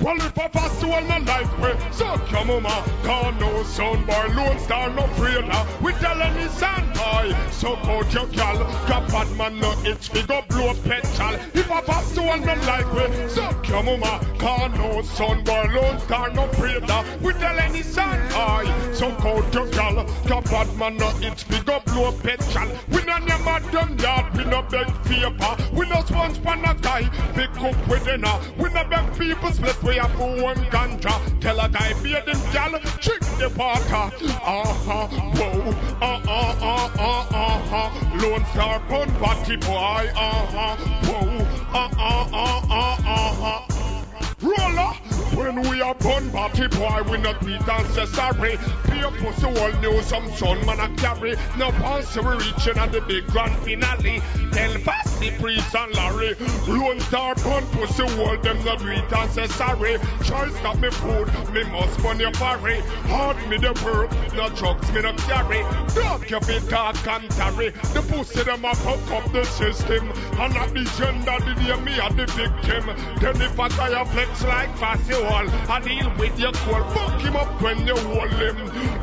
Well, if pass to all my life, way, so come mama, God no son boy, Lone Star no freezer. We tell any son boy, so out your gal, got bad man no itch, we go blow petrol. If to all my life, way, so come mama, God no son boy, Lone Star no freezer. We tell any son boy, so out your gal, got bad man no itch, we go blow petrol. We no never done yard, we no beg favor, we no sponge pan a guy, big cook with dinner. We no beg people split we have one ganja. Tell a guy be them gal, trick the parker. Uh-huh, whoa, uh-uh, uh-uh, uh-huh. Lone Star pun party boy, uh-huh, whoa, uh-uh, when we are born party boy, we not meet ancestry. Be a pussy all new some son man a carry. No pass we reaching at the big grand finale. Tell Fasty, Priest and Larry. Lone Star born pussy all them not meet ancestry. Try stop me food, me must burn your parry. Hard me the work, no drugs me no carry. Duck your big talk and tarry. The pussy them a fuck up the system. And not the gender, the day me a the victim. Then if I die a flex like Fasty Wall, I deal with your cold. Fuck him up when you hold him.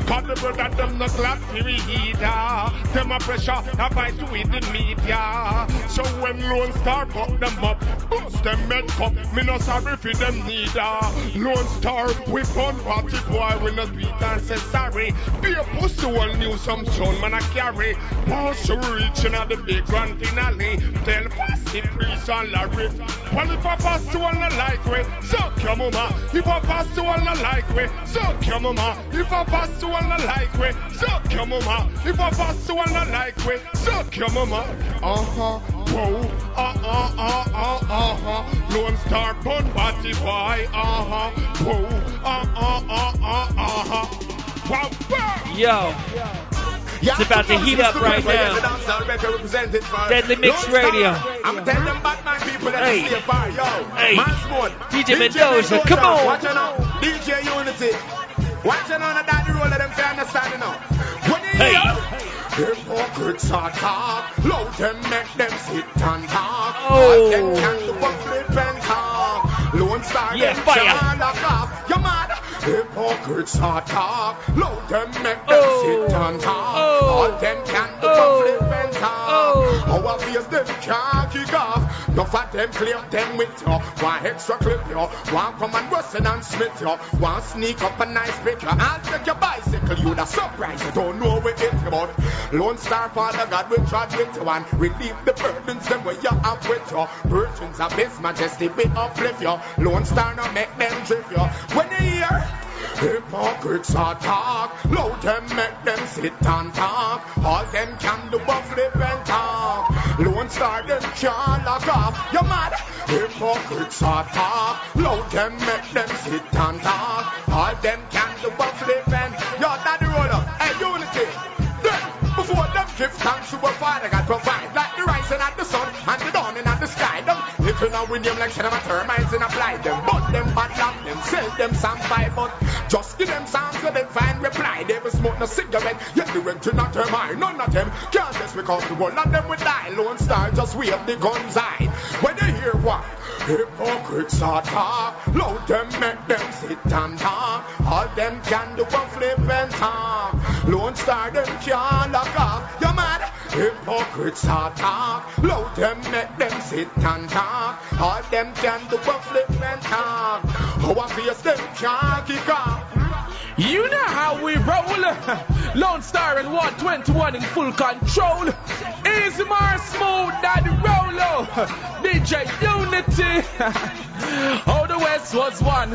Cause the brother them not to be either. Them a pressure, I fight with the media. So when Lone Star fuck them up, bust them med cup. Me no sorry for them neither. Lone Star, we fun party boy, we not beat and say sorry. Be a pussy all new some son man I carry. Pass reaching at the big grand finale. Tell Fasty, Priest and Larry. Well if I pass to one like way, suck your mama. If I pass to one like way, suck your mama. If I pass to one like way, suck your mama. If I pass to one like way, suck your mama. Uh-huh, whoa, uh-uh, uh-uh, uh-huh. Lone Star Bun Party Boy, uh-huh, whoa, uh-uh, uh-uh, uh-huh. Wow, wow. Yo. It's about to heat up right now. Deadly Mix Radio. I'm telling them people that Hey. hey. stay far, yo. Hey. Sport. DJ Mendoja, come on. Watch out. DJ Uni-T. Watch out now, the daddy roll of them can understand it now. When you Hey. hear hypocrites are talk, loud them make them sit and talk. Oh. All them can do a flip and talk. Lone Star them fire. You mad? Hypocrites are talk, loud them make them Oh. sit and talk. Oh. All them can do Oh. flip and talk. Oh. Obvious them can't kick off. No for them them with you. One extra clip you. One come and and Smith you. One sneak up a nice picture. I'll take your bicycle. You the surprise. You don't know where it's about. Lone Star Father God will charge with you and relieve the burdens them where you have with you. Virgins of His Majesty uplift you. Lone Star no make them drift you. When you hear Hypocrites are talk, loud them make them sit and talk. All them can do but flip and talk. Lone Star them can't lock off. You mad? Hypocrites are talk, loud them make them sit and talk. All them can do but flip and yo daddy roll up. Hey Uni-T. Then before them give thanks to a father God provide like the rising at the sun and the dawning of the sky. Them little now with them like shed of termites and apply them. But them bad luck them sell them some five but just give them songs so they find reply. They will smoke no cigarette, yet the rent not them. None of them can't just because the one of them will die. Lone Star just wave the guns high. When they hear what hypocrites are talk, loud them make them sit and talk. All them can do a flip and talk. Lone Star them can't lock off. You mad? Hypocrites are talk, loud them make them sit and talk. All them can do a flip and talk. How I face them can't kick off. You know how we roll. Lone Star and 121 in full control. Easy more smooth than the Rolo. DJ Uni-T. oh, the West was one.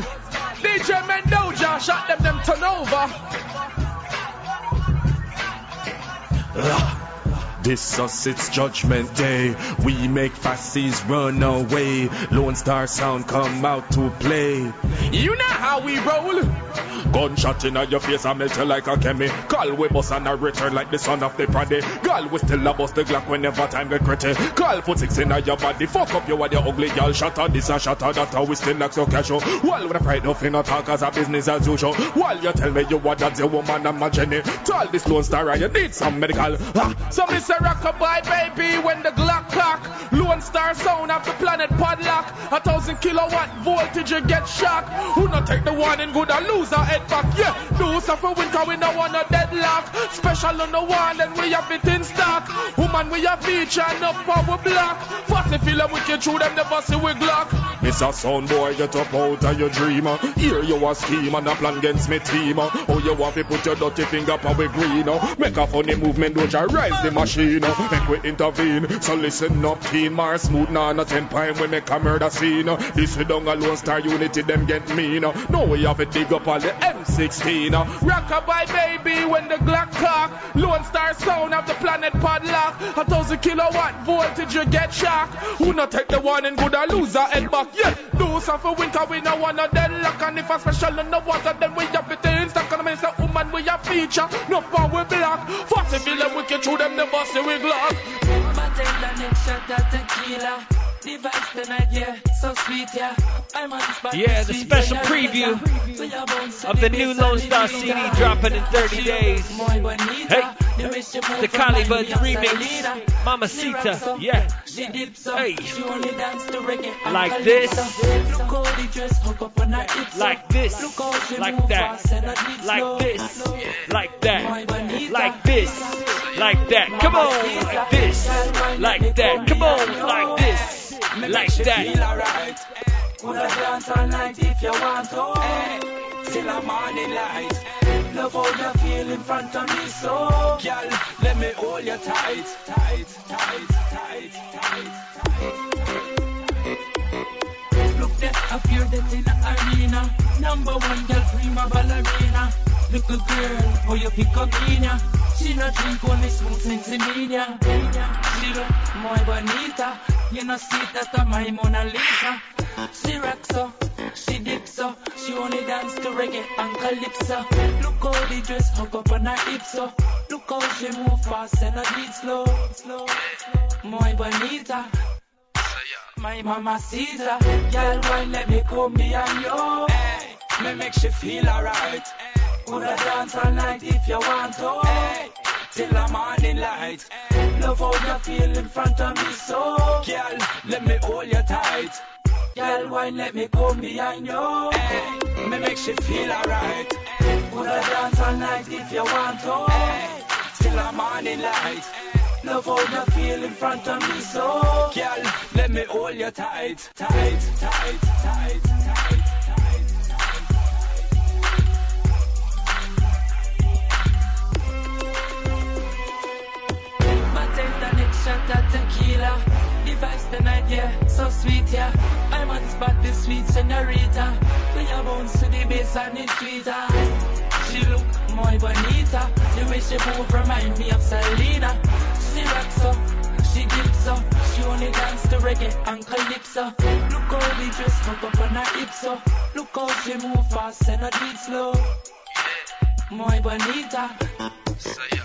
DJ Mendoja, shot them, them turn over. This us, it's judgment day. We make fasties run away. Lone Star Sound come out to play. You know how we roll. Gunshot in your face, I melt you like a chemical. We bust and I return like the son of the prodigy. Girl, we still a bust the Glock whenever time get gritty. Call put six in your body. Fuck up you with your ugly girl. Shatter this and shatter that. How we still like so casual. While with a of in talk as a business as usual. While you tell me you what that's a woman, I'm a Jenny. Tell this Lone Star I need some medical. Ah, so me say rockabye baby when the Glock cock. Lone Star sound of the planet podlock. A thousand kilowatt voltage you get shocked. Who not take the warning good and lose our head back? Yeah, do suffer winter we no want a deadlock. Special on the one and we have it in stock. Woman we have feature enough power block. Fussy feel them wicked through them never see we Glock. A sound boy, get up out of your dreamer. Here you a scheme and a plan against me team. Oh, you want to put your dirty finger up we green. Make a funny movement, don't you rise the machine. Oh. Make we intervene. So listen up, Teen Marsmoov now, not ten pine we make a murder scene. This we don't alone star Uni-T, them get mean. No, we have to dig up all the M16. oh. Rockabye baby when the Glock cock. Lone Star sound of the planet padlock. A thousand kilowatt voltage you get shocked. Who not take the warning good or lose a head back? Yeah, do something winter we no want a deadlock. And if a special in the water then we have it in stock. And I mean say woman we a feature. No power we black. Them wicked through them never see we glock. Bartender next shot at tequila. The vibes tonight, yeah, so sweet, yeah. I'm on the spot. Yeah, the special preview So you bounce to of the new Lone Star CD dropping in 30 days. look muy bonita. Hey, The way she move the from Cali Buds remix. Mamacita, yeah. She dips so. Hey. She only dance to reggae Like this. Look how the dress hook up on her hips. Like this. Look how she Like that. fast and her beats Like this. Like that. Like this. Like that. Come on. Like this. Like that. Come on. Like this. Like Feel that. Wanna dance all night if you want to. Till the morning light. Love how you feel in front of me, so girl, let me hold you tight, tight, tight, tight, tight. Look there, I fear that in the arena. Number one girl, prima ballerina. Little girl, how you pick up in ya. She not drink only smooth sexy media. She look muy bonita. You know see that I'm my Mona Lisa. She rock so, she dip so. She only dance to reggae and calypso. Look how the dress hook up on her hips so. Look how she move fast and her beat slow, slow. Muy bonita. My mama sees her. Girl, why let me come behind you? Hey, me make she feel alright. Wanna dance all night if you want to. Hey, till the morning light. Love how you feel in front of me, so girl, let me hold you tight. Girl, why let me come behind you? Me make she feel alright. Wanna dance all night if you want to. Hey, till the morning light. Love how you feel in front of me, so girl, let me hold you tight, tight, tight, tight, tight. Next shot at tequila. The vibes tonight, yeah, so sweet, yeah. I'm on spot, the sweet señorita. When you bounce to the bass and it's sweeter. Ah. She look muy bonita. The way she move remind me of Selena. She rock so, she dip so. She only dance to reggae and calypso. Look how the dress hook up on her hips so. Look how she move fast and her beat slow. Muy bonita.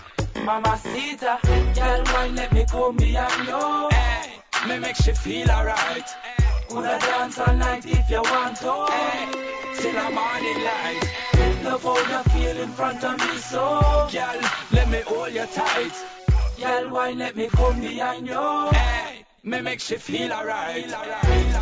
Mamacita, girl, why let me come behind you? Hey, me make she feel alright. Wanna dance all night if you want to. Hey, till the morning light. Love how you feel in front of me, so girl, let me hold you tight. Girl, why let me come behind you? Hey, me make she feel alright. Feel alright,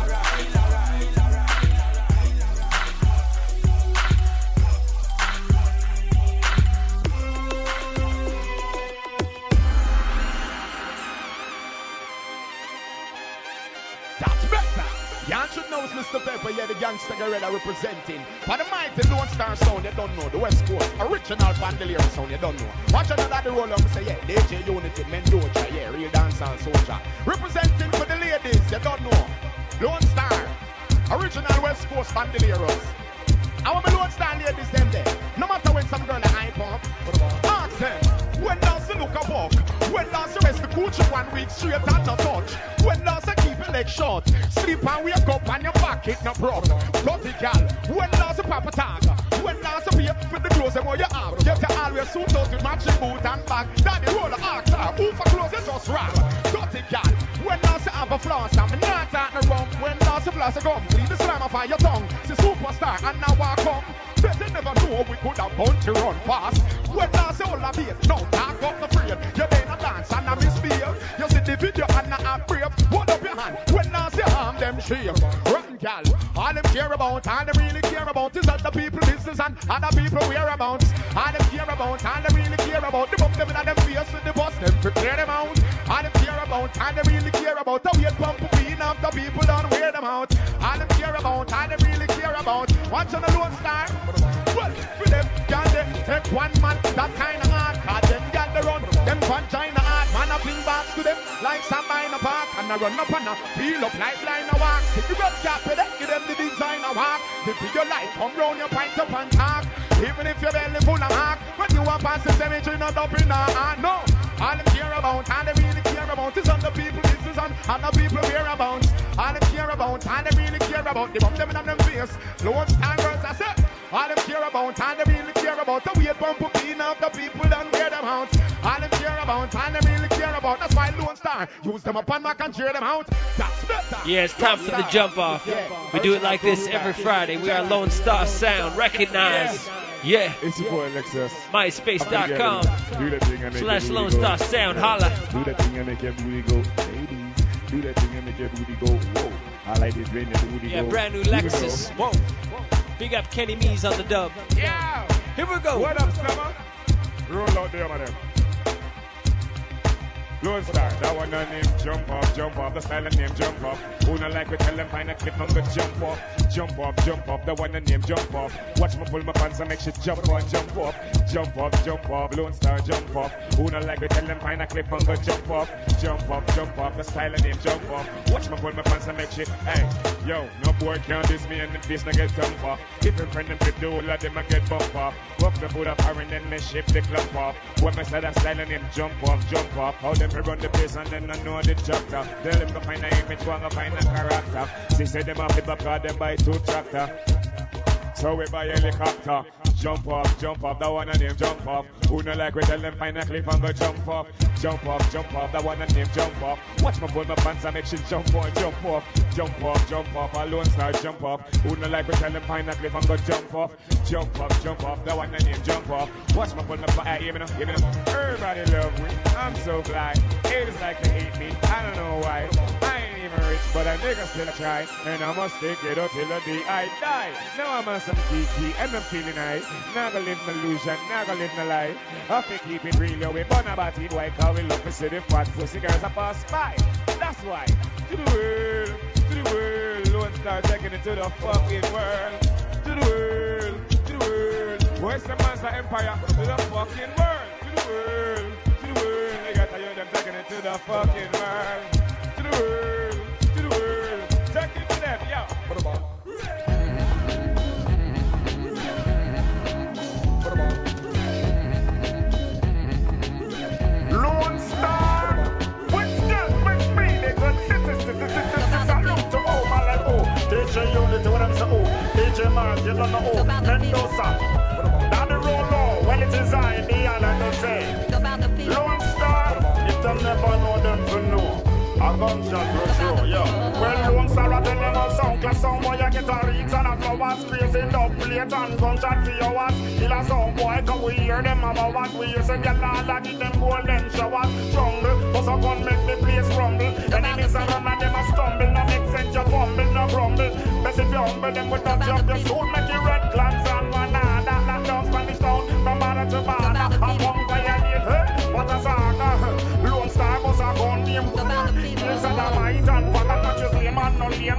should know it's Mr. Pepper, yeah, the gangster gorilla representing. For the mighty Lone Star sound, you don't know. The West Coast, original bandolier sound, you don't know. Watch another the roll up, say, yeah, DJ Uni-T, Mendoja, yeah, real dancehall soldier. Representing for the ladies, you don't know. Lone Star, original West Coast bandolieros. I want me Lone Star ladies them there. No matter when some girl a hype up. Ask them. When does the look a walk? When does the rest the coochie one week straight and no touch? When does the keep your leg short? Sleep and wake up and your back it no broke. Bloody gal. When does the papa tag? When does the pay for the clothes them what you have? You can always suit those with matching boot and bag. Daddy roll the ox uh, Who for clothes you just rob? Dirty gal. When does the have a floss? I'm not talking wrong. When does the floss come? Leave the slam off of your tongue. A superstar and now I come. Better never know we could have bound to run fast. When I the whole of it? No, talk up the frame. You been a dance and a misbehave. You see the video and act brave. Hold up your hand. When I the harm them shame? Rotten gal. All them care about, all them really care about is other people business and other people whereabouts. All them care about, all them really care about. The bump them in them face with the bus, them prepare them out. All them about, all them really care about. The weight pump being up the people don't wear them out. All them care about, all them really care about. Watch on the Lone Star. Well, for them, gal, they take one man, that kind of hard. Cause them gal they run, them vagina hard. Man a bring back to them like some in a park. And I run up and I feel up like line of walk. If you got cap give them the designer walk. If you like, come round your pint up and talk. Even if your belly full of mark. When you are past the cemetery, not up in a hand. No. All them care about, all they really care about is other people business and other people whereabouts. All them care about, all they really care about. They bump them in on them face. Lone Star girls, I said. All them care about, all they really care about. The weight bump up in of the people don't wear them out. All them care about, all they really care about. That's why Lone Star use them up and Mac and cheer them out. That's better. Yeah, it's time for the jump off. We do it like this every Friday. We are Lone Star Sound. Recognize. Yeah. It's your boy Lexus. MySpace.com Do that thing and make slash your Lone. Star Sound. Holla. Do that thing and make your booty go. Ladies, do that thing and make your booty go. Whoa. I like this when the booty Yeah, go. brand new Lexus. Whoa. Big up Kenny Mees on the dub. Yeah. Here we go. What up, Summer? Roll out there, man. Lone Star, that one on name jump off, jump off, the silent name jump off. Who not like we tell them find a clip on the jump off, jump off, jump off, the one on name jump off. Watch me pull my pants and make shit jump on, jump off, jump off, jump off, Lone Star jump off. Who not like we tell them find a clip on the jump off, jump off, jump off, the silent name jump off. Watch me pull my pants and make shit, hey, yo, no boy can't diss me and face not get jump off. If your friend them flip the whole of them a get bump off. Walk the foot up and then me ship the club off. When me say that silent name jump off, jump off. How them fi run the place and then I know the chapter. Tell them to find a image, one to find a character. She say them have the back cause them buy two tractor. So we buy helicopter. Jump off, jump off, that one and name jump off. Who no like we tell them find a cliff and go jump off. Jump off, jump off, that one and name jump off. Watch me pull my pants and make shit jump on, jump off. Jump off, jump off, a lone star jump off. Who no like we tell them find a cliff and go jump off. Jump off, jump off, that one and name jump off. Watch me pull my pants, hey, hear me me now. Everybody love me, I'm so fly. Haters like to hate me, I don't know why. I even rich, but a nigga still try. And I must take it up till the day I die. Now I'm on some kiki and I'm feeling high. Now gonna live my illusion, now gonna live my life. I fi keep it real, we burn about it white, cause we love to see the fat pussy girls a pass by. That's why, to the world, to the world, Lone Star taking it to the fucking world. To the world, to the world, Where's the Monster Empire? To the fucking world, to the world, to the world. They got to hear them taking it to the fucking world. To the world, Uni-T, what I'm oh. DJ Mars, you don't know. Mendoja. Down the road well it is I, the island don't say. Lone Star, if them never know them. A gunshot go through, yo. Well, I tell them a sound class, some boy, you get a reach and a flowers, crazy dub plate and gunshot for your ass. Kill a sound boy, cause we hear them about what we hear. Say, girl, all I give them golden showers. Jungle, bust a gun, make the place rumble. Enemies are run and them a stumble. No make sense, you fumble, no grumble. Best if you humble them with a job, your suit make you red clans and one that that down Spanish town from border to border.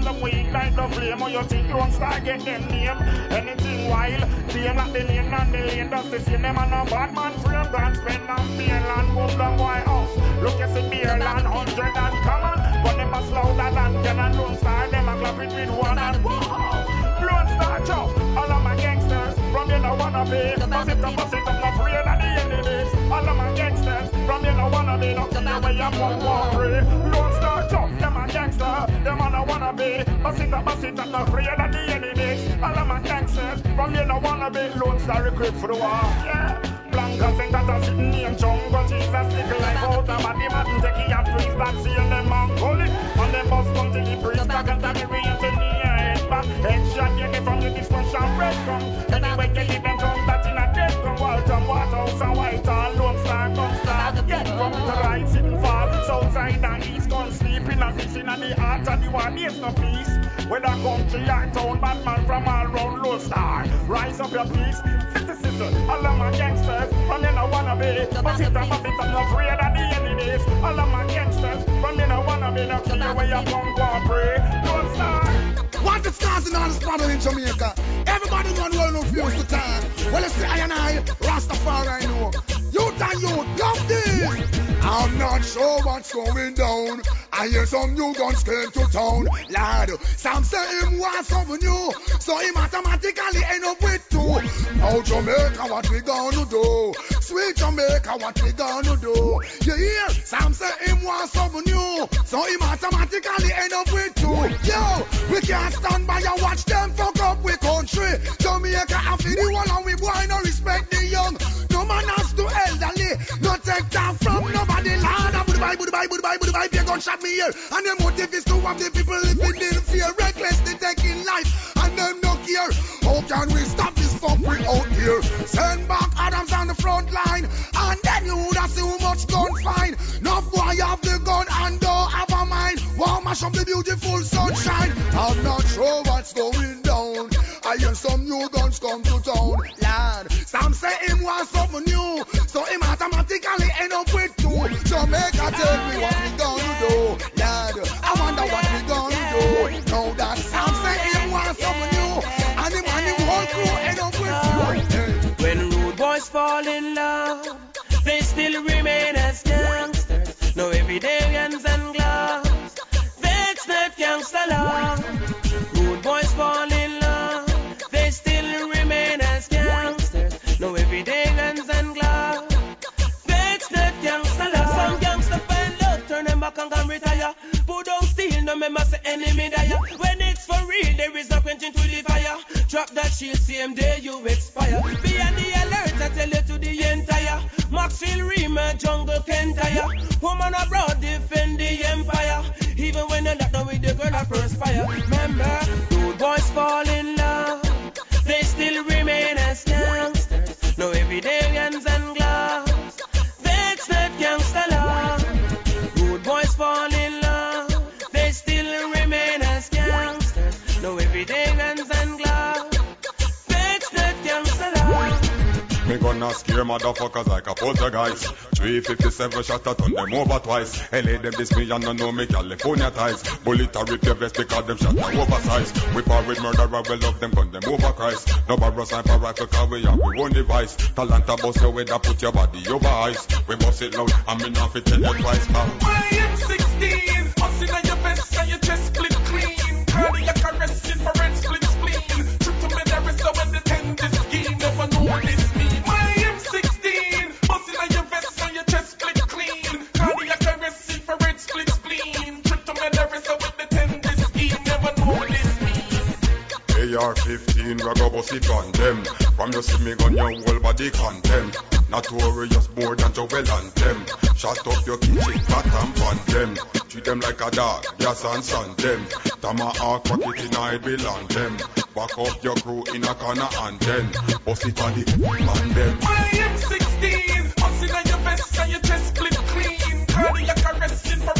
Them weak like the flame. Or you think Lone Star get them name? Anything wild, they not the lane and the lane. That's the same them and a bad man frame. Grand spend and beer land, boom down White House. Look, you see beer land, hundred and come on. But them a that and can and Lone Star. Them a clap it with one and whoa. Lone Star, Joe. All of my gangs be. Bust it up, bust it up, not afraid of the enemies. All of my gangsters from you no wanna be. No care where you come, walk free. Don't start them gangster. Them all I wanna be. Bust it up, bust it up, not afraid of the enemies. All of my gangsters from you no wanna be. Lone Star recruit for the war. Yeah. Blancas and got a sitting in jungle. Jesus, stick life out of body, man. Take it and freeze back, see them man call it. And them bust come till the priest back and tell me real to me head back. Headshot you get from the distance and bread come. Anyway, you live and come that in a dead come. Walton, Waterhouse and Whitehall, side and east, come sleep in a this in the heart of the war. There's no peace. Whether country or town, Batman from all round Lone Star. Rise up your peace. Citizens, all of my gangsters, from you no wanna be. But it and but it, I'm not afraid of the enemies. All of my gangsters, from you no wanna be. No care where you come, go and pray. Lone Star. What the stars in all this planet in Jamaica? Everybody run roll no fuse the time. Well, it's the I and I, Rastafari know. Youth and youth, love this. I'm not sure what's going down. I hear some new guns came to town. Lad, some say him was something new. So he automatically end up with two. Now Jamaica, what we gonna do? Sweet Jamaica, what we gonna do? You hear? Some say him was something new. So he automatically end up with two. Yo, we can't stand by and watch them fuck up with country. Jamaica, I feel the one and we boy no respect the young. No man has to elderly. No take that from nobody. Lord, I would buy, would buy, would buy, would buy. Be a gunshot me here. And the motive is to have the people living in fear. Recklessly taking life. And them no care. How can we stop this fuckery out here? Send back Adams on the front line. And then you would have see how much gun fine. No boy have the gun and don't have a mind. Wow, mash up the beautiful sunshine. I'm not sure what's going down. I hear some new guns come to town. Lad, some say him want something new. So him automatically end up with two. Jamaica steel, no member say enemy dire. When it's for real, there is no quenching to the fire. Drop that shield, same day you expire. Be on the alert, I tell you to the entire. Maxfield Rima, jungle can tire. Woman abroad, defend the empire. Even when you're not done with the girl, I first fire. Remember, boys fall in Me gonna scare motherfuckers like a poltergeist. 357 shot I turn them over twice. LA them this me and no know me California ties. Bullet a rip your vest because them shot are oversized. We par with murderer, we love them gun them over Christ. No barrel sniper rifle cause we have we own device. Talanta bust your weather, put your body over ice. We bust it loud and me not fit tell you twice. Cause I am 16, busting on your vest and your chest split AR-15, we go bust it on them. From you see me gun, your whole body condemn. Notorious more than Joel and them. Shut up your kitchen, cat and pan them. Treat them like a dog, gas and sun them. Tomahawk pocket in I belong them. Back up your crew in a corner and then bust it on the man them. I am 16, busting on your vest and your chest split clean. Arrest, infrared split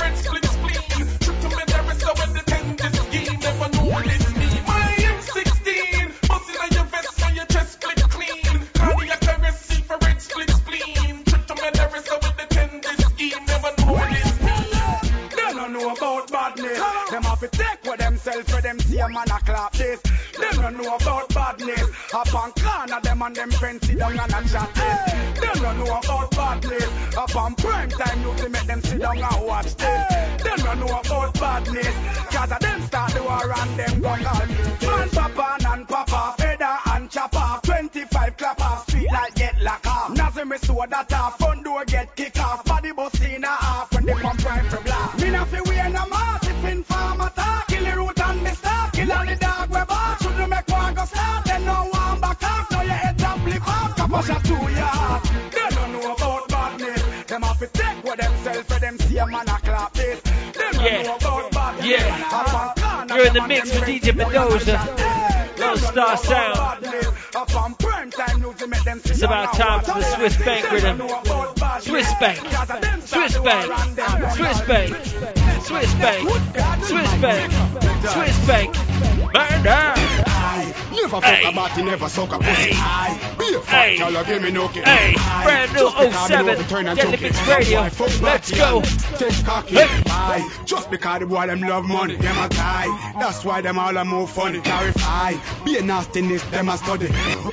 badness. Them have to take what themselves for them see a man a clap this. Them don't know about badness. Up on corner them and them friends sit down and a chat this. Them don't know about badness. Up on prime time you to make them sit down and watch this. Them don't know about badness. Cause of them start the war and them go call me. Man papa and papa, feather and chopper, 25 clappers. Feet like get car. Now see me so that off. Front door get kick off. Body bust in a half when they come prime star. Kill all the dog we bark. Shouldn't make one go start. Then no one back off. Now your head up flip off. Cap a shot to. They don't know about badness. Them have to take what themselves for them see a man a clap this. They Yeah. know about badness. Yeah. You're in the mix with DJ Mendoja. Lone Star Sound. Up on prime time news, they make them see It's about time for the Swiss. Bank rhythm. don't know about. Swiss Bank. Swiss Bank. and them Swiss Bank. Swiss Bank. Swiss Bank. Swiss Bank. Murder. Never Hey. fuck a body, never suck a pussy. Aye. Be a Hey. y'all give me no kick. Hey, brand new Just because me 07, know the turn and Deadly Mix. Radio. Let's go. Take cocky. Hey. Just because the boy them love money, them a guy. That's why them all a move funny. Clarify. Be a nastiness, them a study.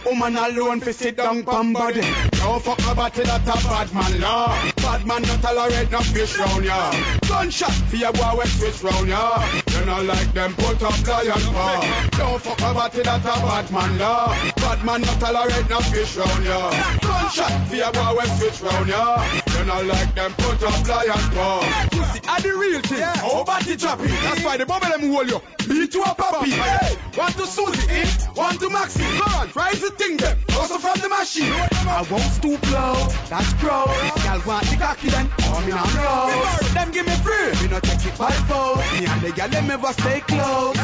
Woman alone fi sit down pon body. Don't fuck a body that a bad man law. Bad man not tolerate no fish round ya. Gunshot for your boy when switch round ya. You know like them put up lion paw. Don't fuck a body that a bad man law. Bad man not tolerate no fish round ya. Gunshot for your boy when switch round ya. You know like them put up lion paw. Pussy are the real thing. How body drop it? That's why the bubble them hold you. Beat you up, puppy. Hey, one to Susie one to Maxi. Go on, rise the thing them. Also from the machine. I won't stoop low, that's gross. Y'all want the cocky then, come in and roll. Them give me free, me no take it by force. Me and the gal them ever stay close.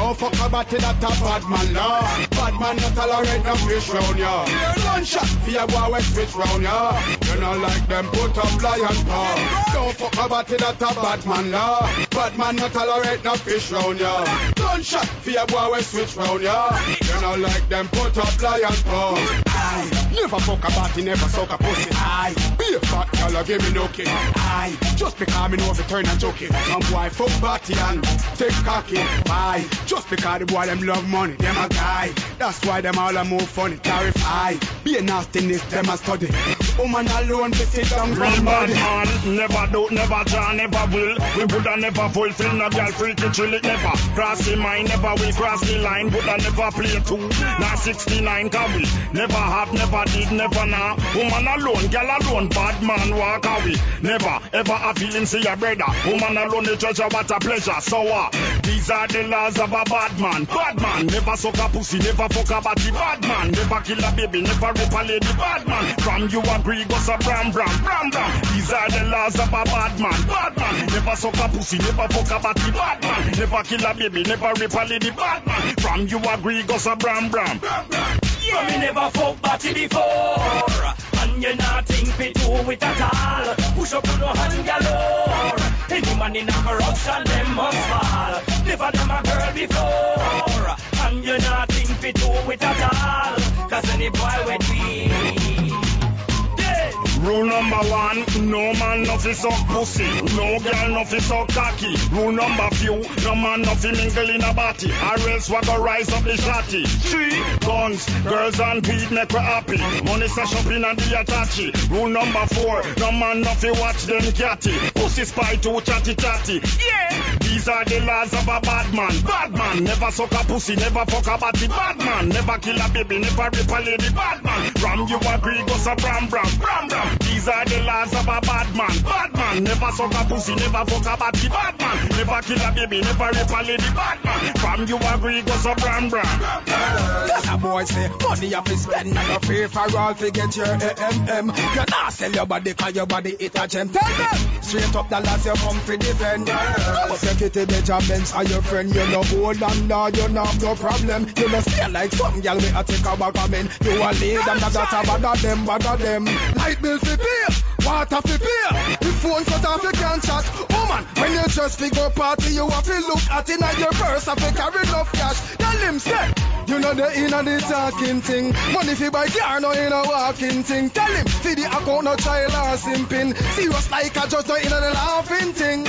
Don't fuck a body that a bad man law. Bad man not tolerate no fish round ya. Gunshot for your boy when switch round ya. You know like them put up lion paw. Don't fuck a body that a bad man law. Bad man not tolerate no fish round ya. Gunshot for your boy when switch round ya. You know like them put up lion paw. Aye. Never fuck a body, never suck a pussy. Aye. Be a fat girl, give me no kick. Aye. Just because me know the turn and joke it. Some boy fuck body and take cocky. Aye. Just because the boy them love money, them a guy. That's why them all a move funny. Clarify. Be a nastiness, them a study. Woman alone, they sit down from bad body. man, never do, never try, never will. We woulda never fulfill no girl freaky chill it never. Cross the mind, never will cross the line. Woulda never play two, now 69 can we. Never have, never did, never now. Woman alone, girl alone, bad man walk away. Never ever a feeling see your brother. Woman alone, the treasure, what a pleasure. So what? These are the laws of a bad man. Bad man, never suck a pussy, never fuck a body. Bad man, never kill a baby, never rape a lady. Bad man, from you agree, go so bram bram bram bram. These are the laws of a bad man. Bad man, never suck a pussy, never fuck a body. Bad man, never kill a baby, never rape a lady. Bad man, from you agree, go so bram bram. Yeah, me never fuck body before. And you not think fit do it at all. Push up on your hand galore. Any man in a corruption, them must fall. Never them a girl before. And you not think fit do it at all. Cause any boy with me. Rule number one, no man no suck pussy, no girl no suck cocky. Rule number few, no man no mingle in a body, or else what rise up the shotty. Three, guns, girls and weed make we happy. Money stash up in a the attache. Rule number four, no man no watch them catty. Pussy spy too chatty chatty. Yeah, these are the laws of a bad man. Bad man, never suck a pussy, never fuck a body. Bad man, never kill a baby, never rip a lady. Bad man, from you agree, go so bram bram bram bram. These are the laws of a bad man. Bad man, never suck a pussy, never fuck a body. Bad man, never kill a baby, never rape a lady. Bad man, from you agree, go so bram bram. Yes, a boy say money you fi spend and no free for all fi get your AMM. You not sell your body 'cause your body it a gem. Tell them straight up the lads you come fi defend. But you get the Benjamins and your friend you no hold on law you no have no problem. You no stay like some girl we a take a bag of men. You a lead and that a bother them bother them. Light bill fi pay, water fi pay. If phone cut off you can't chat. Woman, when you just fi go party you have to look at in your purse and fi carry enough cash. Tell him say. You know the inna the talking thing. Money fi buy car, no inna walking thing. Tell him, see the account no child or simping. Serious like a just no inna the laughing thing.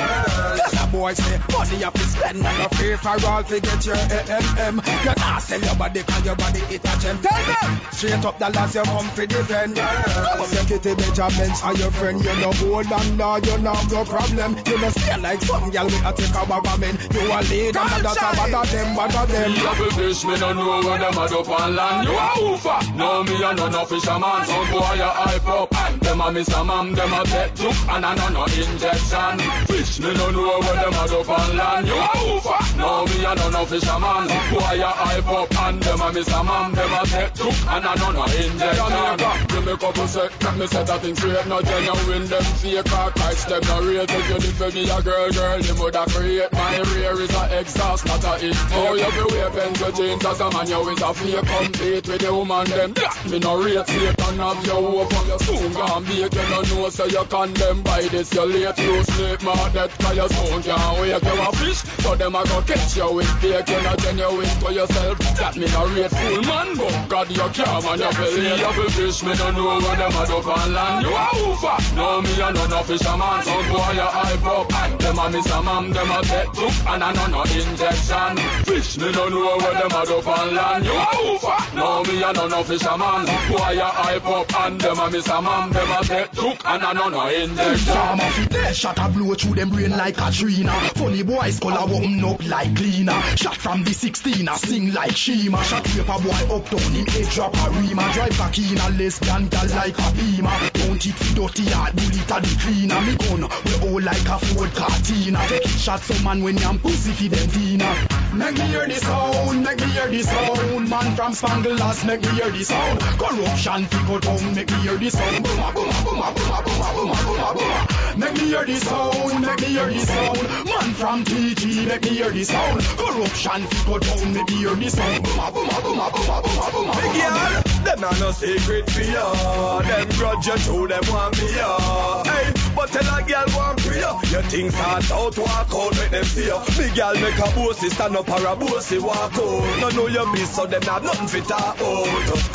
Yes, a boy say money up to spend and no free for all to get your AMM. You can't sell your body cause your body it a gem. Tell them straight up the last you come for defend. Come up your kitty Benjamins and your friend you know hold on law you know no problem. You know stay like some girl with a take a bag of. You a lead and that's a bad of them bad of them. Me a fish, me no know where them a do on land. You a hoofer, no me a no no fisherman. Some boy a hype up, them a miss a man, them a take juke and a no no injection. Fish, me no know where them a do on land. You a hoofer, no me a no no fisherman. Boy a hype up and them a miss a man, them a take juke and a no no injection. Give me couple sec, let me set a thing straight. No genuine, them fake or Christ, them no rate. If you live for me a girl, girl, you woulda create. My rear is a exhaust, not a intake. Oh, you fi wear pencil jeans as a man, you is a fake complete with the woman them. Me no rate, Satan have your hope of your soon gone bake. You no know, so you condemn by this, you late. You sleep, my death, cause your soon can't wake. You a fish, so them a go catch you with bait. You not genuine for yourself, that me no rate. Fool man, but God, you can't man, you feel it. You fish, me no know where them a do on land. You a hoofer, no me a no no fisherman. Some boy you hype up, and them a miss a man, them a take took, and a no no injection. Fish, me no know where them a do on land. You a hoofer, no me a no no fisherman. Boy you hype up, and them a miss a man, them a take took, and a no no injection. Farmer fi dead shot a blow through them brain like Katrina. Funny boys color open up like cleaner. Shot from the 16 a sing like Shima. Shot paper boy up down him head drop a rima. Drive back in a lesbian gal like a beamer. Don't it dirty yard, bullet a the cleaner. Me gun we all like a Ford Cortina. Take it shot some man when yam pussy fi them Tina. Make me hear the sound, make me hear the sound. Man from Spanglass, make me hear the sound. Corruption go down, make me hear the sound. Booma booma booma booma booma booma booma booma. Make me hear the sound, make me hear the sound. Man from TG, make me hear the sound. Corruption go down, make me hear the sound. Booma booma booma booma booma booma. Big girl, them are no secret ya. Them grudge you too, them want me ya. Hey, but tell a girl free ya. Your things start out, walk out, make them see ya. Big girl make a bossy stand up or a bossy walk out. No know your miss, so them have nothing fit out.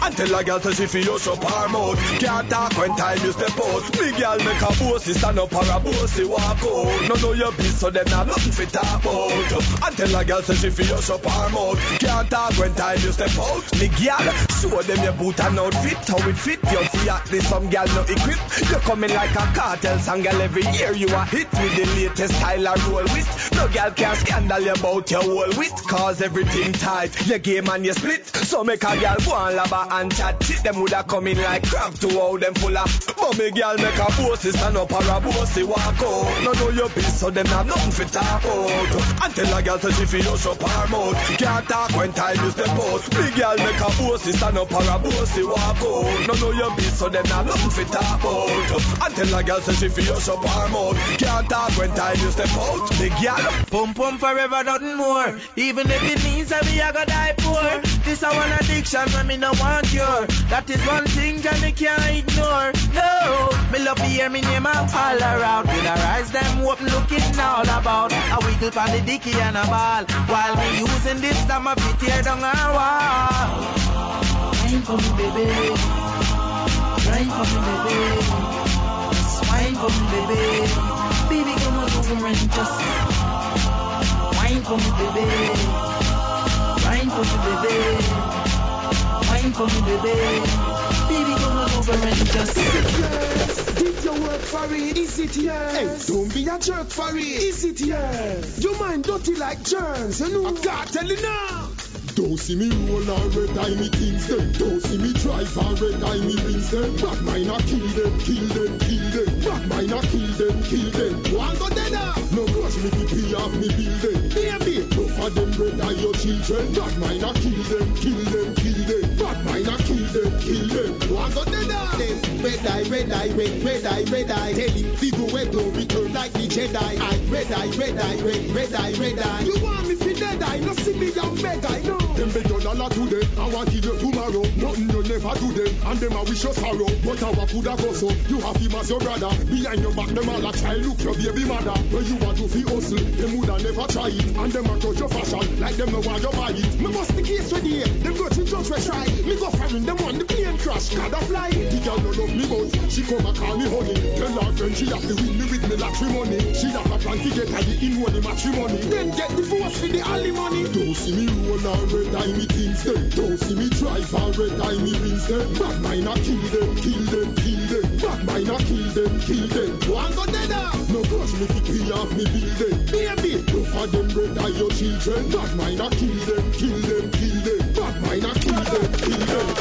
And tell a girl to she feel shut her mouth. Can't talk when time you step out. Big girl make a bossy stand up or a bossy walk out. No know your miss, so them have nothing fit out. And tell a girl to she feel shut her mouth. Can't talk when time you step out. Big girl, show them your boot and outfit, how it fit. You see at least some girl no equip. You coming like a cartel song, girl. Every year you are hit with the latest style and roll with. No girl can scandal you about your whole wit, cause everything tight. Your game and your split. So make a girl go and lava and chat. Shit, them woulda come in like crab to how them full of. But me girl make a bossy stand up or a bossy walk out. No know your piece, so them have nothing fit talk out. Tell a girl to she feel shut her mouth. Can't talk when time you step out. Big girl make a bossy stand up or a bossy walk out. No know your piece, so them have nothing fit talk out. Tell a girl to she feel shut her mouth. Can't talk when time you step out. Big girl. Pum pum forever, nothing more. Even if it means that we are gonna die poor. This a one addiction when me no want cure. That is one thing that me can't ignore. No, me love to hear me name all around. With our eyes them open looking all about. I wiggle on the dicky and a ball. While me using this time of it tear down our wall. Wine for me baby. Wine for me baby. Wine for me baby. Baby come on over and just wine for me baby. Wine for me baby. Wine for me baby. Baby come on over and just Did you work for it? Is it yes? Hey, don't be a jerk for it. Is it yes? Your mind dirty like germs, you know. I can't tell you now. Don't see me roll and red eye me things them. Don't see me drive and red eye me wings them. Bad mind a kill them, kill them, kill them. Bad mind a kill them, kill them. One go dead up. No rush me to pay off me bill them. Baby. No for them red eye your children. Bad mind a kill them, kill them, kill them. Bad mind a kill them, kill them. One go dead up. Red eye, red eye, red, red eye, red eye. Tell him, Vigo where don't return like the Jedi. I red eye, red eye, red, red eye, red eye. You want me fi dead eye? No see me young mega, I know. Them beg your dollar today, I want give you tomorrow. Nothing you never do them, and them a wish you sorrow. But our coulda go so, you have him as your brother. Behind your back, them all a try look your baby mother. When you want to fi hustle, them woulda never try it, and them a judge your fashion like them no want you buy it. Me bust the case with. Them go to judge we try. Me go foreign, them want the plane crash, gotta fly. The girl no love me but she come and call me honey. Tell her friend she have to win me with me lottery money. She have a plan to get her the in one matrimony. Then get divorced for the alimony. Don't see me roll or red eye me things them. Don't see me drive or red eye me rings them. Bad mind a kill them, kill them, kill them. Bad mind a kill them, kill them. One go dead No crush me fi pay off me them. Baby, no for them red eye your children. Bad mind a kill them, kill them, kill them. Bad mind a kill them, kill them.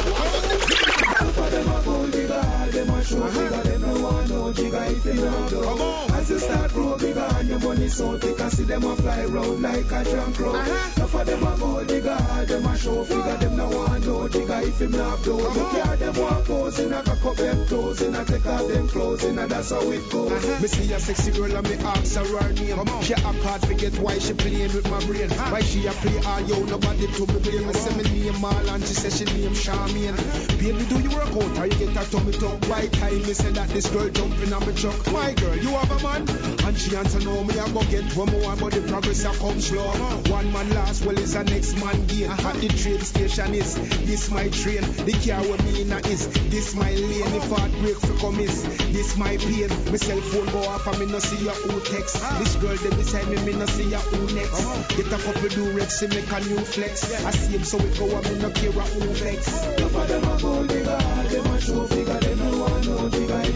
Them a gold digger, all them want no jigger if you not do. As you start grow bigger and your money so thick, I see them a fly round like a drunk crow. Now for them a gold digger, them a show figure, them no want no jigger if him not do. Look here, them want pose in a cock up them toes, in a take off them clothes, in a that's how it goes. Me see a sexy girl and me ask her her name. She act hard forget why she playing with my brain. Why she a play all yo nobody to me brain. Me say me name all and she say she name Charmaine. Baby, do you work out or you get a tummy tuck? Right time me say that this girl jumping on me truck. My girl, you have a man? And she answer no, me I go get one more, but the progress I come slow. One man last, well is a next man gain. At the train station is this my train. The car with me in is this my lane. If I break for come is this my pain. My cell phone go off and me no see ya who text. This girl they beside me, me no see ya who next. Get a couple do rex and make a new flex. I see him so it go and me no care who vex. Enough of them a gold digger, them a them no no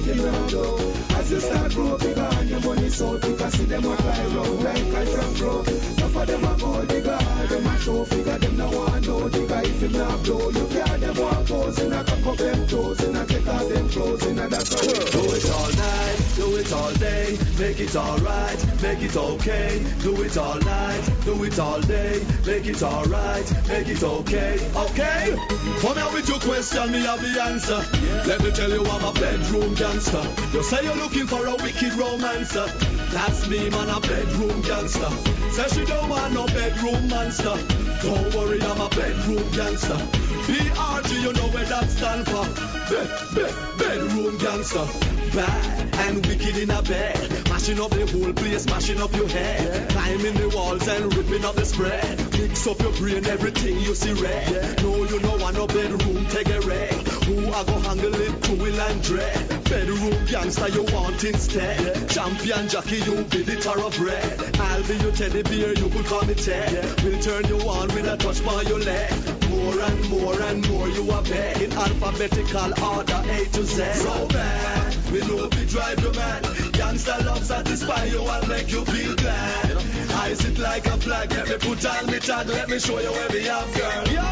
you not do. You grow bigger your money so I see them a fly round like a drum bro. Enough of them a gold digger, all them a show figure, them no want no jigger if you not do. You can't them want pose in a cock up them toes, in a take off them clothes, in a that's how it Do it all night, do it all day, make it alright, make it okay. Do it all night, do it all day, make it alright, make it okay, okay? Come here with your question, me have the answer. Let me tell you I'm a bedroom gangster. You say you're looking for a wicked romancer. That's me, man, a bedroom gangster. Say she don't want no bedroom monster. Don't worry, I'm a bedroom gangster. BRG, you know where that stand for. Bed, bed, bedroom gangster. Bad and wicked in a bed. Mashing up the whole place, mashing up your head. Climbing the walls and ripping up the spread. Mix up your brain, everything you see red. No, you know want no bedroom, take a wreck. Who I go handle it, will and dread. Bedroom gangster you want instead. Champion jockey, you be the thoroughbred. I'll be your teddy bear, you could call me Ted. We'll turn you on with a touch by your leg. More and more and more you are beg in alphabetical order A to Z. So bad, we know we drive you mad. Gangster love satisfy you and make you feel glad. I sit like a flag, let me put on me tag, let me show you where we have girl. Your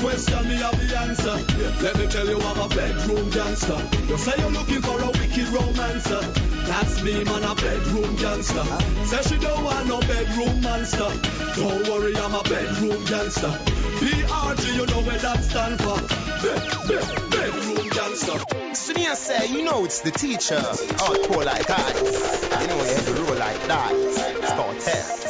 question, me have the answer. Let me tell you I'm a bedroom gangster. You say you're looking for a wicked romancer. That's me, man, a bedroom gangster. Say she don't want no bedroom monster. Don't worry, I'm a bedroom gangster. PRG, you know where that stand for. Bed, bed, bedroom gangster. Senior say, you know it's the teacher. Oh, Hardcore like ice. You know every roll like that. Star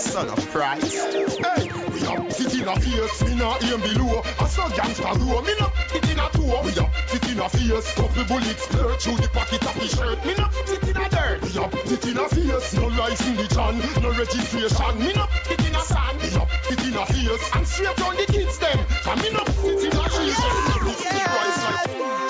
son of Christ. Hey, up fit in a face, me not aim below. I saw gangster row, me not fit in a toe. We up fit in a face, couple bullets splurt through the pocket of his shirt. Me not fit in a dirt. We up fit in a face, no license the John, no registration. Me not fit in a sand. We up fit in a face, and straight on the kids them. And me not fit in a trees. Remember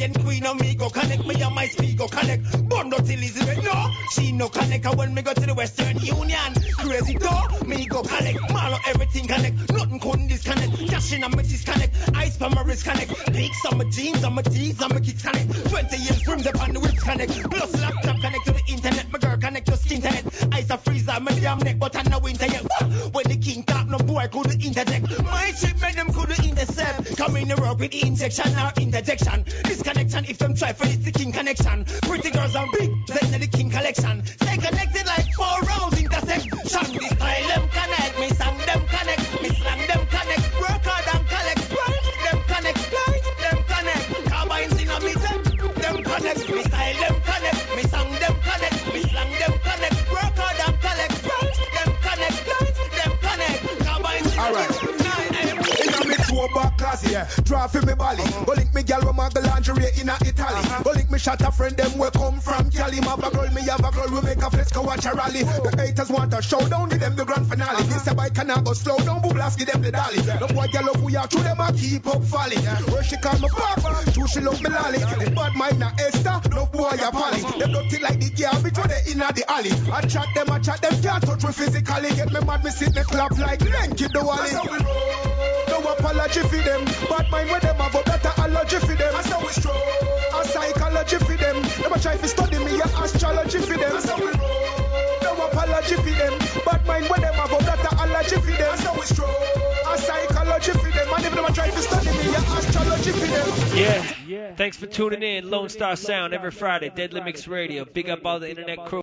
I and queen of me go connect, me and my speed go connect, Bondo till Elizabeth no, she no connect, and when me go to the Western Union, crazy door, me go connect, Marlo everything connect, nothing couldn't disconnect, cash in on my disconnect, ice from my wrist connect, leaks on my jeans, on my tees, on my kicks connect, 20 years rims up on the whips connect, plus laptop connect to the internet, my girl connect just internet, ice a freezer, my damn neck, but I know internet, when the king talk, no boy could interject, my ship made them could intercept, come in the rock with injection or interjection, connection. If them try for it, the king connection. Pretty girls and big, then the king collection. Stay connected like four rounds intersection. Me style them connect, me sang them connect, me slang them connect. Work hard and collect, right? Them connect, right? Them connect. Carbines in a me them, connect. Me style them connect, me sang them connect, me slang them connect. Work hard and collect, right? Them connect, right? Them connect. Carbines in a me meter, draw for me bally. Go link me gal with my lingerie in a Italy. Go link me shot a friend them we come from Cali. My girl, me have a girl, we make a flex go watch a rally. The haters want a showdown, give them the grand finale. This a bike cannot go slow down, boo blast give them the dolly. No boy gal up we are through them a keep up falling. Where she call me pop, true she love me lolly. Bad mind a Esther, no boy a pally. Them dirty like the garbage when they inna the alley. I chat them, I chat them, can't touch me physically. Get me mad, me sit me clap like Lenky the wally. No apology for them, bad mind when them have a better allergy for them. That's how we strong. A psychology for them. Them a try to study me, a astrology for them. That's how we roll. No apology for them, bad mind when them have a better allergy for them. That's how we strong. A psychology for them, and if them a try to study me, a astrology for them. Yeah. Thanks for tuning in. Lone Star Sound every Friday. Deadly Mix Radio. Big up all the internet crew.